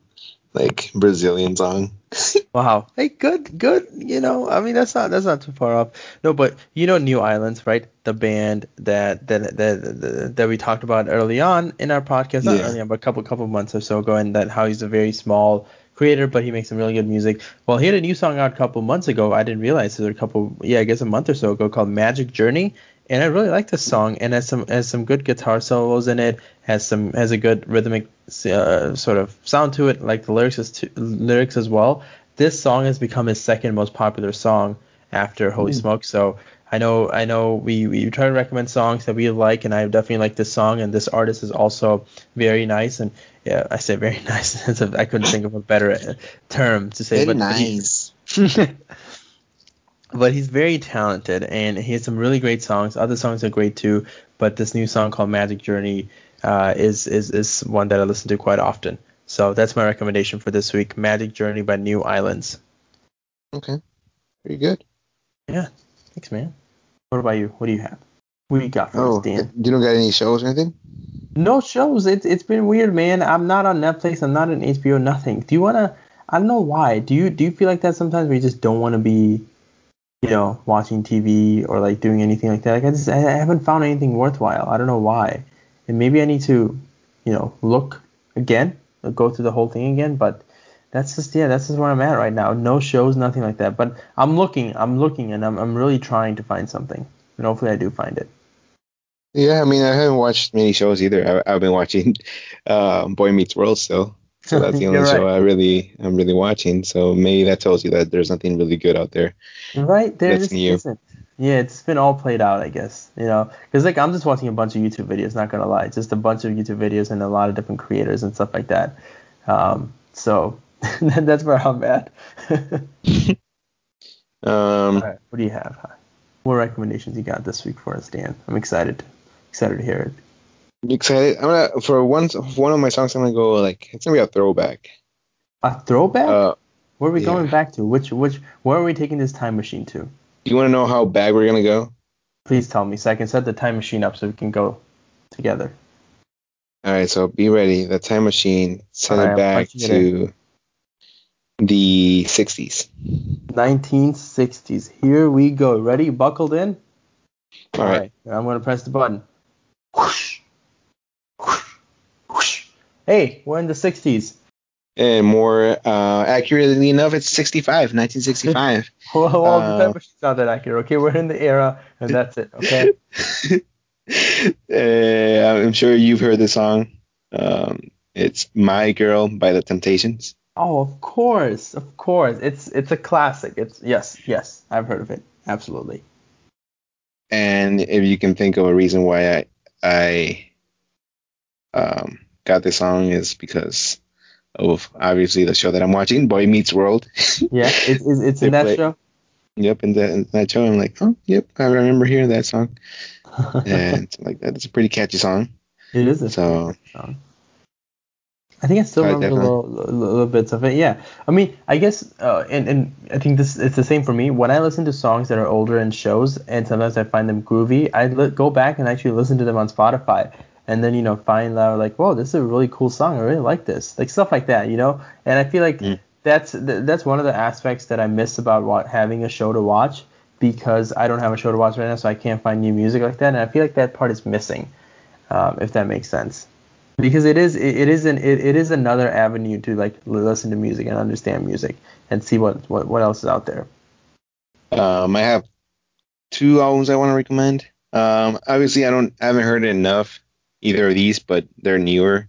Speaker 2: like Brazilian song.
Speaker 1: Wow. Hey, good, good. You know, I mean, that's not that's not too far off. No, but you know, New Islands, right? The band that that that that, we talked about early on in our podcast, not early on, but a couple couple months or so ago, and that how he's a very small creator, but he makes some really good music. Well, he had a new song out a couple months ago. I didn't realize it was a couple, yeah, I guess a month or so ago, called Magic Journey. And I really like this song, and has some has some good guitar solos in it. Has some has a good rhythmic uh, sort of sound to it, like the lyrics as to, lyrics as well. This song has become his second most popular song after Holy Smoke. So I know I know we, we try to recommend songs that we like, and I definitely like this song. And this artist is also very nice. And yeah, I say very nice. I couldn't think of a better term to say.
Speaker 2: Very
Speaker 1: but, but he-
Speaker 2: nice.
Speaker 1: but he's very talented and he has some really great songs. Other songs are great too, but this new song called Magic Journey uh, is, is is one that I listen to quite often. So that's my recommendation for this week: Magic Journey by New Islands.
Speaker 2: Okay. Very good.
Speaker 1: Yeah, thanks, man. What about you? What do you have? What do you got for
Speaker 2: Oh,
Speaker 1: us, Dan?
Speaker 2: you don't got any shows or anything?
Speaker 1: No shows. It's it's been weird, man. I'm not on Netflix. I'm not on HBO. Nothing. Do you wanna? I don't know why. Do you do you feel like that sometimes where you just don't want to be, you know, watching TV or like doing anything like that? Like I just I haven't found anything worthwhile. I don't know why. And maybe I need to, you know, look again, go through the whole thing again. But that's just yeah, that's just where I'm at right now. No shows, nothing like that. But I'm looking, I'm looking, and I'm I'm really trying to find something. And hopefully I do find it.
Speaker 2: Yeah, I mean, I haven't watched many shows either. I, I've been watching uh, Boy Meets World still, so that's the only
Speaker 1: You're
Speaker 2: show. I really I'm really watching. So maybe that tells you that there's nothing really good out there.
Speaker 1: Right there
Speaker 2: That's new.
Speaker 1: isn't. Yeah, it's been all played out, I guess. You know, because like I'm just watching a bunch of YouTube videos. Not gonna lie, just a bunch of YouTube videos and a lot of different creators and stuff like that. Um, so that's where I'm at.
Speaker 2: Um,
Speaker 1: right, what do you have? What recommendations you got this week for us, Dan? I'm excited. Excited to hear it.
Speaker 2: Excited? I'm gonna for one one of my songs. I'm gonna go like it's gonna be a throwback.
Speaker 1: A throwback?
Speaker 2: Uh,
Speaker 1: where are we
Speaker 2: yeah.
Speaker 1: going back to? Which which where are we taking this time machine to?
Speaker 2: do you want to know how bad we're gonna go?
Speaker 1: Please tell me so I can set the time machine up so we can go together.
Speaker 2: All right, so be ready. The time machine send
Speaker 1: All right,
Speaker 2: it back
Speaker 1: it
Speaker 2: to the 60s.
Speaker 1: 1960s. Here we go. Ready? Buckled in?
Speaker 2: All right.
Speaker 1: I'm going to press the button. Hey, we're in the 60s.
Speaker 2: And more uh, accurately enough, it's 65, 1965.
Speaker 1: Well, well
Speaker 2: Uh,
Speaker 1: the time machine's not that accurate. Okay, we're in the era, and that's it. Okay.
Speaker 2: uh, I'm sure you've heard the song. Um, it's "My Girl" by the Temptations.
Speaker 1: Oh, of course, of course. It's it's a classic. It's yes, yes. I've heard of it. Absolutely.
Speaker 2: And if you can think of a reason why I I um, got this song is because of obviously the show that I'm watching, Boy Meets World.
Speaker 1: Yeah, it's it's, it's in that
Speaker 2: play-
Speaker 1: show.
Speaker 2: yep, and that, in that show, I'm like, oh, yep, I remember hearing that song. And like that, it's a pretty catchy song.
Speaker 1: it is a
Speaker 2: So
Speaker 1: song. I think I still remember the little, little, little bits of it. Yeah, I mean, I guess, uh, and and I think this it's the same for me. When I listen to songs that are older in shows, and sometimes I find them groovy, I li- go back and actually listen to them on Spotify, and then you know find out like, whoa, this is a really cool song. I really like this, like stuff like that, you know. And I feel like
Speaker 2: Mm.
Speaker 1: that's th- that's one of the aspects that I miss about wa- having a show to watch because I don't have a show to watch right now, so I can't find new music like that, and I feel like that part is missing. um, if that makes sense. Because it is it, it is an it, it is another avenue to like listen to music and understand music and see what what, what else is out there.
Speaker 2: Um, I have two albums I want to recommend. Um, obviously, I don't I haven't heard it enough either of these, but they're newer.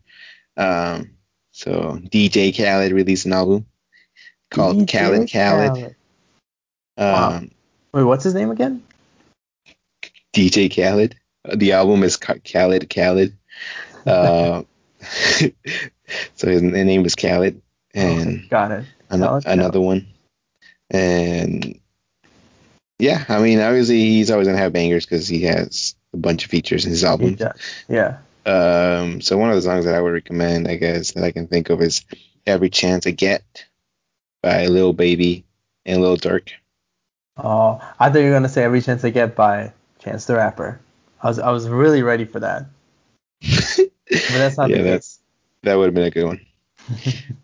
Speaker 2: Um, so DJ Khaled released an album called
Speaker 1: DJ
Speaker 2: Khaled Khaled.
Speaker 1: Khaled. Wow.
Speaker 2: Um,
Speaker 1: Wait, what's his name again?
Speaker 2: DJ Khaled. Uh, The album is Khaled Khaled. Uh, so his, his name is Khaled, and
Speaker 1: Okay, got it.
Speaker 2: an-
Speaker 1: Khaled,
Speaker 2: another one. And yeah, I mean, obviously he's always gonna have bangers because he has a bunch of features in his album.
Speaker 1: Yeah.
Speaker 2: Um, so one of the songs that I would recommend, I guess, that I can think of is "Every Chance I Get" by Lil Baby and Lil Durk.
Speaker 1: Oh, I thought you were gonna say every chance I get by Chance the Rapper. I was I was really ready for that, but that's not
Speaker 2: Yeah,
Speaker 1: the
Speaker 2: that's-
Speaker 1: case.
Speaker 2: That would have been a good one.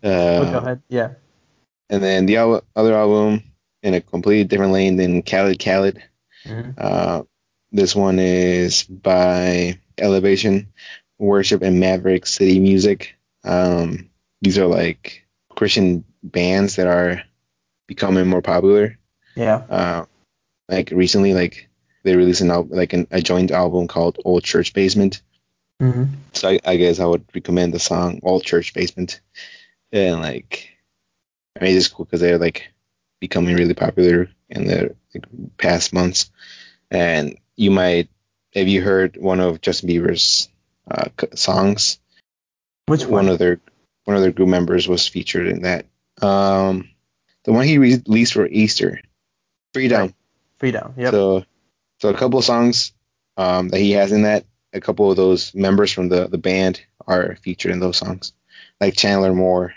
Speaker 1: But go
Speaker 2: Uh,
Speaker 1: ahead. Yeah.
Speaker 2: and then the al- other album in a completely different lane than Khaled Khaled.
Speaker 1: Mhm.
Speaker 2: Uh, this one is by Elevation, Worship, and Maverick City Music. Um, these are like Christian bands that are becoming more popular.
Speaker 1: Yeah.
Speaker 2: Uh, like recently, like they released an album, like an, a joint album called Old Church Basement.
Speaker 1: hmm
Speaker 2: So I, I guess I would recommend the song Old Church Basement. And like, I mean, it's cool because they're like becoming really popular in the like, past months. And you might, have you heard one of Justin Bieber's uh, songs?
Speaker 1: Which
Speaker 2: one
Speaker 1: one?
Speaker 2: of their one of their group members was featured in that. Um, the one he released for Easter, Freedom.
Speaker 1: Right. Freedom. Yep.
Speaker 2: So, so a couple of songs um, that he has in that, a couple of those members from the, the band are featured in those songs, like Chandler Moore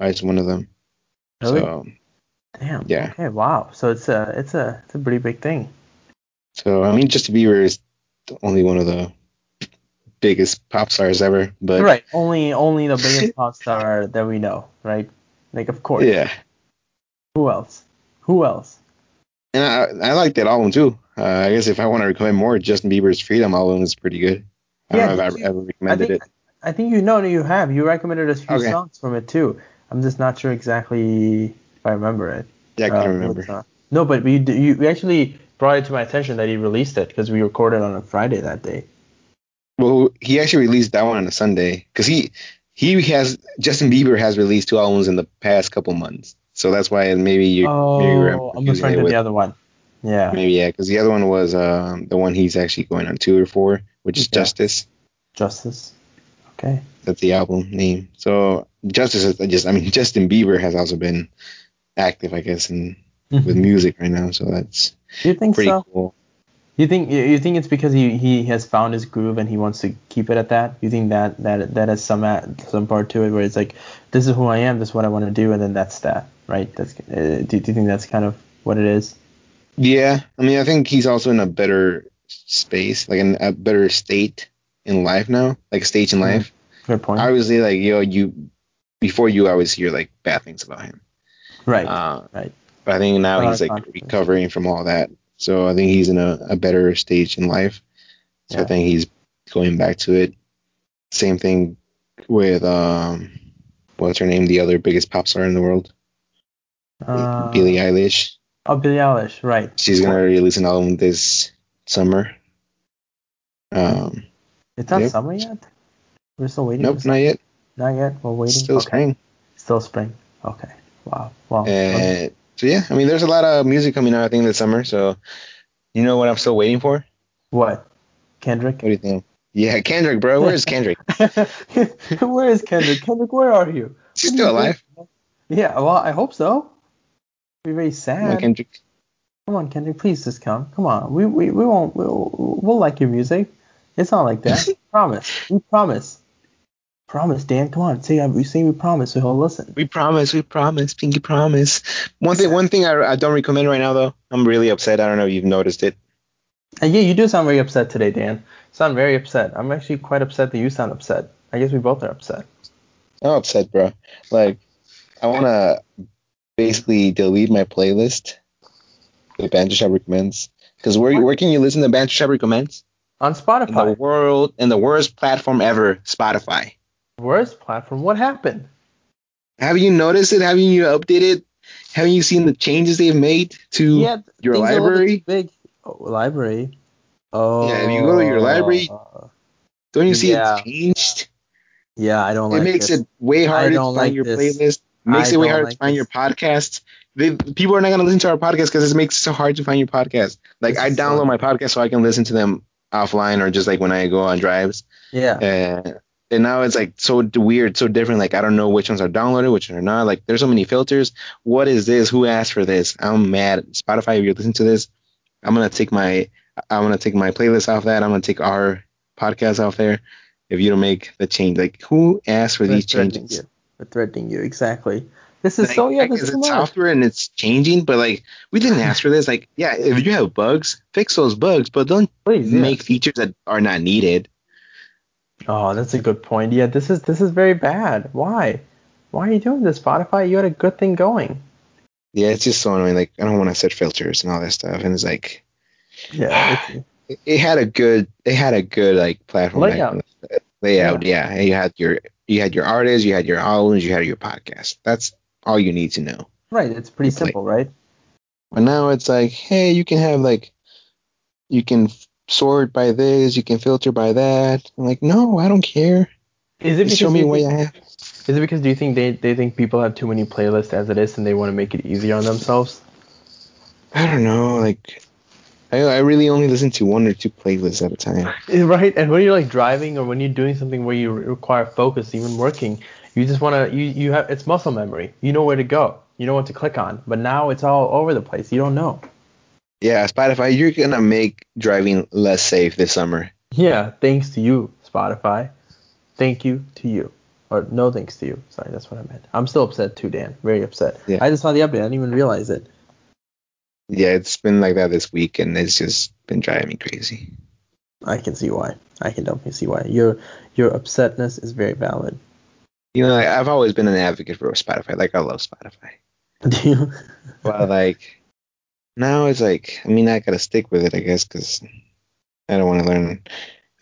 Speaker 2: is one of them.
Speaker 1: really?
Speaker 2: So,
Speaker 1: Damn.
Speaker 2: yeah.
Speaker 1: Okay. Wow. So it's a it's a it's a pretty big thing.
Speaker 2: So I mean, Justin Bieber is only one of the biggest pop stars ever, but
Speaker 1: right. Only only the biggest pop star that we know. Right. Like of course.
Speaker 2: yeah.
Speaker 1: Who else? Who else?
Speaker 2: And I, I like that album too. Uh, I guess if I want to recommend more, Justin Bieber's Freedom album is pretty good. I
Speaker 1: Yeah,
Speaker 2: don't know if I
Speaker 1: you-
Speaker 2: ever recommended
Speaker 1: think-
Speaker 2: it.
Speaker 1: I think you know you have. You recommended a few
Speaker 2: Okay.
Speaker 1: songs from it too. I'm just not sure exactly if I remember it.
Speaker 2: Yeah, I
Speaker 1: Uh,
Speaker 2: can
Speaker 1: what
Speaker 2: remember.
Speaker 1: No, but we you, you actually brought it to my attention that he released it because we recorded on a Friday that day.
Speaker 2: Well, he actually released that one on a Sunday because he he has Justin Bieber has released two albums in the past couple months, so that's why maybe you maybe you're
Speaker 1: oh, I'm
Speaker 2: confusing
Speaker 1: referring to
Speaker 2: with-
Speaker 1: the other one. Yeah.
Speaker 2: maybe yeah because the other one was um, the one he's actually going on tour for, which is
Speaker 1: Yeah.
Speaker 2: Justice.
Speaker 1: Justice. Okay.
Speaker 2: That's the album name. So Justice is just I mean Justin Bieber has also been active, I guess, in with music right now, so that's
Speaker 1: you think
Speaker 2: pretty
Speaker 1: so?
Speaker 2: cool.
Speaker 1: You think you you think it's because he, he has found his groove and he wants to keep it at that? You think that that that has some at, some part to it where it's like this is who I am, this is what I want to do, and then that's that, right? That's uh, do, do you think that's kind of what it is?
Speaker 2: Yeah, I mean, I think he's also in a better space, like in a better state in life now, like a stage in
Speaker 1: Mhm.
Speaker 2: life.
Speaker 1: Good point.
Speaker 2: Obviously, like yo, you before you always hear like bad things about him.
Speaker 1: right.
Speaker 2: Uh,
Speaker 1: right.
Speaker 2: But I think now
Speaker 1: Uh,
Speaker 2: he's like
Speaker 1: confidence.
Speaker 2: recovering from all that, so I think he's in a, a better stage in life. So I think he's going back to it. Same thing with um, what's her name? The other biggest pop star in the world,
Speaker 1: Uh,
Speaker 2: Billie Eilish.
Speaker 1: Oh, Billie Eilish. Right.
Speaker 2: She's gonna release an album this summer. Um,
Speaker 1: It's not
Speaker 2: Yep.
Speaker 1: summer yet. We're still waiting.
Speaker 2: nope, not yet.
Speaker 1: Not yet. We're waiting.
Speaker 2: Still
Speaker 1: okay.
Speaker 2: spring.
Speaker 1: Still spring. Okay. Wow. Wow.
Speaker 2: And so yeah, I mean, there's a lot of music coming out. I think this summer. So you know what I'm still waiting for?
Speaker 1: what? Kendrick.
Speaker 2: What do you think? Yeah, Kendrick, bro. Where's Kendrick?
Speaker 1: where is Kendrick? Kendrick, where are you?
Speaker 2: She's still alive.
Speaker 1: Yeah. Well, I hope so. Be very
Speaker 2: Come
Speaker 1: sad.
Speaker 2: on, Kendrick.
Speaker 1: Come on, Kendrick, please just come. Come on. We we, we won't we'll, we'll like your music. It's not like that. promise. We promise. Promise, Dan. Come on. Say we say we promise, so he'll listen.
Speaker 2: We promise. We promise. Pinky promise. One thing. One thing I, I don't recommend right now though. I'm really upset. I don't know if you've noticed it.
Speaker 1: And yeah, you do sound very upset today, Dan. You sound very upset. I'm actually quite upset that you sound upset. I guess we both are upset.
Speaker 2: I'm upset, bro. Like, I want to basically delete my playlist. The Banter Shop recommends. Because where where can you listen to Banter Shop recommends?
Speaker 1: On
Speaker 2: in the world and the worst platform ever, Spotify.
Speaker 1: Worst platform. What happened?
Speaker 2: Have you noticed it? Haven't you updated? Haven't you seen the changes they've made to
Speaker 1: Yeah,
Speaker 2: your library?
Speaker 1: Big. Oh, library. Oh.
Speaker 2: Yeah, if you go to your library, oh. Don't you see
Speaker 1: Yeah.
Speaker 2: it's changed?
Speaker 1: Yeah, I don't like
Speaker 2: it
Speaker 1: like
Speaker 2: makes
Speaker 1: this.
Speaker 2: it way harder to find
Speaker 1: like
Speaker 2: your
Speaker 1: this.
Speaker 2: playlist. Makes
Speaker 1: I
Speaker 2: it way harder
Speaker 1: like
Speaker 2: to find
Speaker 1: this.
Speaker 2: your podcast. They, people are not gonna listen to our podcast because it makes it so hard to find your podcast. Like
Speaker 1: This
Speaker 2: I
Speaker 1: is so
Speaker 2: download my podcast so I can listen to them offline or just like when I go on drives.
Speaker 1: Yeah.
Speaker 2: And and now it's like so weird, so different. Like I don't know which ones are downloaded, which are not. Like there's so many filters. What is this? Who asked for this? I'm mad. Spotify, if you're listening to this, I'm gonna take my I'm gonna take my playlist off that. I'm gonna take our podcast off there. If you don't make the change, like who asked for
Speaker 1: We're
Speaker 2: these
Speaker 1: threatening
Speaker 2: changes?
Speaker 1: you. We're threatening you. Exactly. This is
Speaker 2: Like,
Speaker 1: so yeah. This is
Speaker 2: it's software and it's changing, but like we didn't ask for this. Like, yeah, if you have bugs, fix those bugs, but don't
Speaker 1: Please. yeah.
Speaker 2: make features that are not needed.
Speaker 1: Oh, that's a good point. Yeah, this is this is very bad. Why? Why are you doing this, Spotify? You had a good thing going.
Speaker 2: Yeah, it's just so annoying. Like, I don't want to set filters and all that stuff, and it's like
Speaker 1: Yeah. it's-
Speaker 2: it, it had a good, it had a good like platform
Speaker 1: Layout.
Speaker 2: layout. Yeah. you had your you had your artists, you had your albums, you had your podcast. That's all you need to know.
Speaker 1: right. It's pretty
Speaker 2: It's like-
Speaker 1: simple, right?
Speaker 2: But now it's like, hey, you can have like, you can sort by this, you can filter by that. I'm like, no, I don't care.
Speaker 1: Is it because
Speaker 2: show me what I have.
Speaker 1: Is it because do you think they, they think people have too many playlists as it is and they want to make it easier on themselves?
Speaker 2: I don't know. Like, I I really only listen to one or two playlists at a time.
Speaker 1: Eh, Right. And when you're like driving or when you're doing something where you require focus, even working, you just want to you you have it's muscle memory. You know where to go. You know what to click on. But now it's all over the place. You don't know.
Speaker 2: Yeah, Spotify, you're gonna make driving less safe this summer.
Speaker 1: Yeah. Thanks to you, Spotify. Thank you to you. Or no thanks to you. Sorry, that's what I meant. I'm still upset too, Dan. Very upset.
Speaker 2: Yeah.
Speaker 1: I just saw the update. I didn't even realize it.
Speaker 2: Yeah, it's been like that this week, and it's just been driving me crazy.
Speaker 1: I can see why. I can definitely see why. Your your upsetness is very valid.
Speaker 2: You know, like, I've always been an advocate for Spotify. Like, I love Spotify.
Speaker 1: Do you?
Speaker 2: But like, now it's like, I mean, I gotta stick with it, I guess, because I don't want to learn.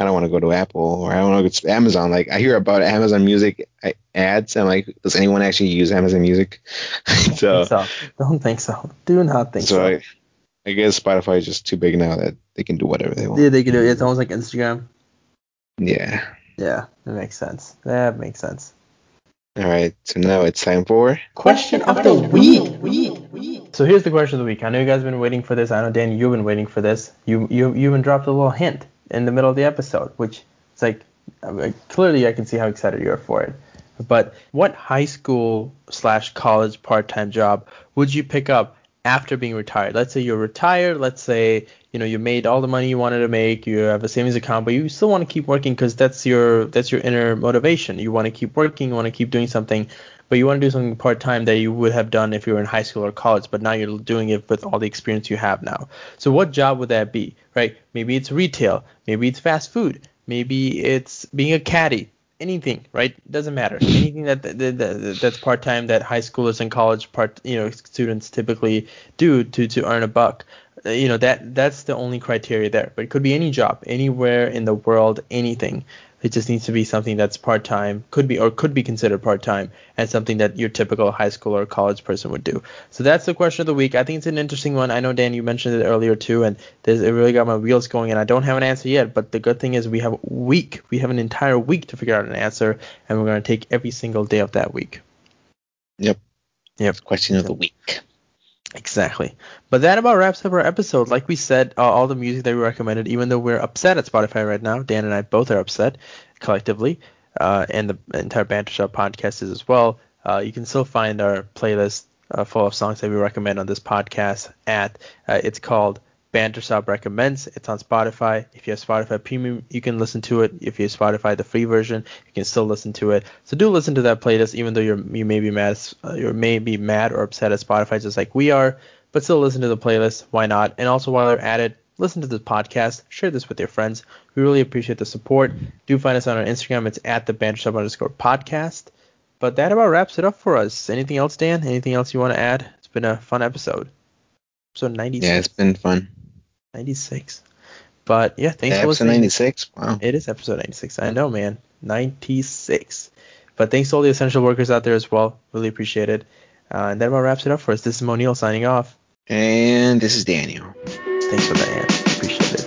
Speaker 2: I don't want to go to Apple or I don't want to go to Amazon. Like, I hear about Amazon Music ads. I'm like, does anyone actually use Amazon Music? so,
Speaker 1: so. Don't think so. Do not think so.
Speaker 2: so I, I guess Spotify is just too big now that they can do whatever they want.
Speaker 1: Yeah, they can do it. It's almost like Instagram.
Speaker 2: Yeah.
Speaker 1: Yeah, that makes sense. That makes sense.
Speaker 2: All right. So now it's time for.
Speaker 1: Question of the week. So here's the question of the week. I know you guys have been waiting for this. I know Dan, you've been waiting for this. You you you even dropped a little hint in the middle of the episode, which it's like clearly I can see how excited you are for it. But what high school slash college part time job would you pick up after being retired? Let's say you're retired. Let's say you know you made all the money you wanted to make. You have a savings account, but you still want to keep working because that's your that's your inner motivation. You want to keep working. You want to keep doing something, but you want to do something part time that you would have done if you were in high school or college. But now you're doing it with all the experience you have now. So what job would that be? Right? Maybe it's retail. Maybe it's fast food. Maybe it's being a caddy anything, right? It doesn't matter. Anything that, that, that that's part time that high schoolers and college part you know students typically do to to earn a buck. Uh, You know that that's the only criteria there. But it could be any job, anywhere in the world, anything. It just needs to be something that's part time, could be or could be considered part time, and something that your typical high school or college person would do. So that's the question of the week. I think it's an interesting one. I know Dan, you mentioned it earlier too, and there's, it really got my wheels going. And I don't have an answer yet, but the good thing is we have a week. We have an entire week to figure out an answer, and we're going to take every single day of that week.
Speaker 2: Yep.
Speaker 1: Yep.
Speaker 2: Question of the week.
Speaker 1: Exactly. But that about wraps up our episode. Like we said, uh, all the music that we recommended, even though we're upset at Spotify right now, Dan and I both are upset collectively, uh, and the entire Banter Shop podcast is as well. Uh, you can still find our playlist full of songs that we recommend on this podcast at uh, it's called Banter Shop Recommends. It's on Spotify. If you have Spotify Premium, you can listen to it. If you have Spotify the free version, you can still listen to it. So do listen to that playlist, even though you're you may be mad uh, you may be mad or upset at Spotify, just like we are. But still listen to the playlist. Why not? And also while you're at it, listen to the podcast. Share this with your friends. We really appreciate the support. Do find us on our Instagram. It's at the Banter Shop underscore podcast. But that about wraps it up for us. Anything else, Dan? Anything else you want to add? It's been a fun episode. Episode 96.
Speaker 2: Yeah, it's been fun.
Speaker 1: 96. But yeah, thanks for
Speaker 2: Episode
Speaker 1: listening.
Speaker 2: 96. Wow.
Speaker 1: It is episode 96. I know, man. 96. But thanks to all the essential workers out there as well. Really appreciate it. Uh, and that about wraps it up for us. This is Moniel signing off.
Speaker 2: And this is Daniel.
Speaker 1: Thanks for that. Appreciate it.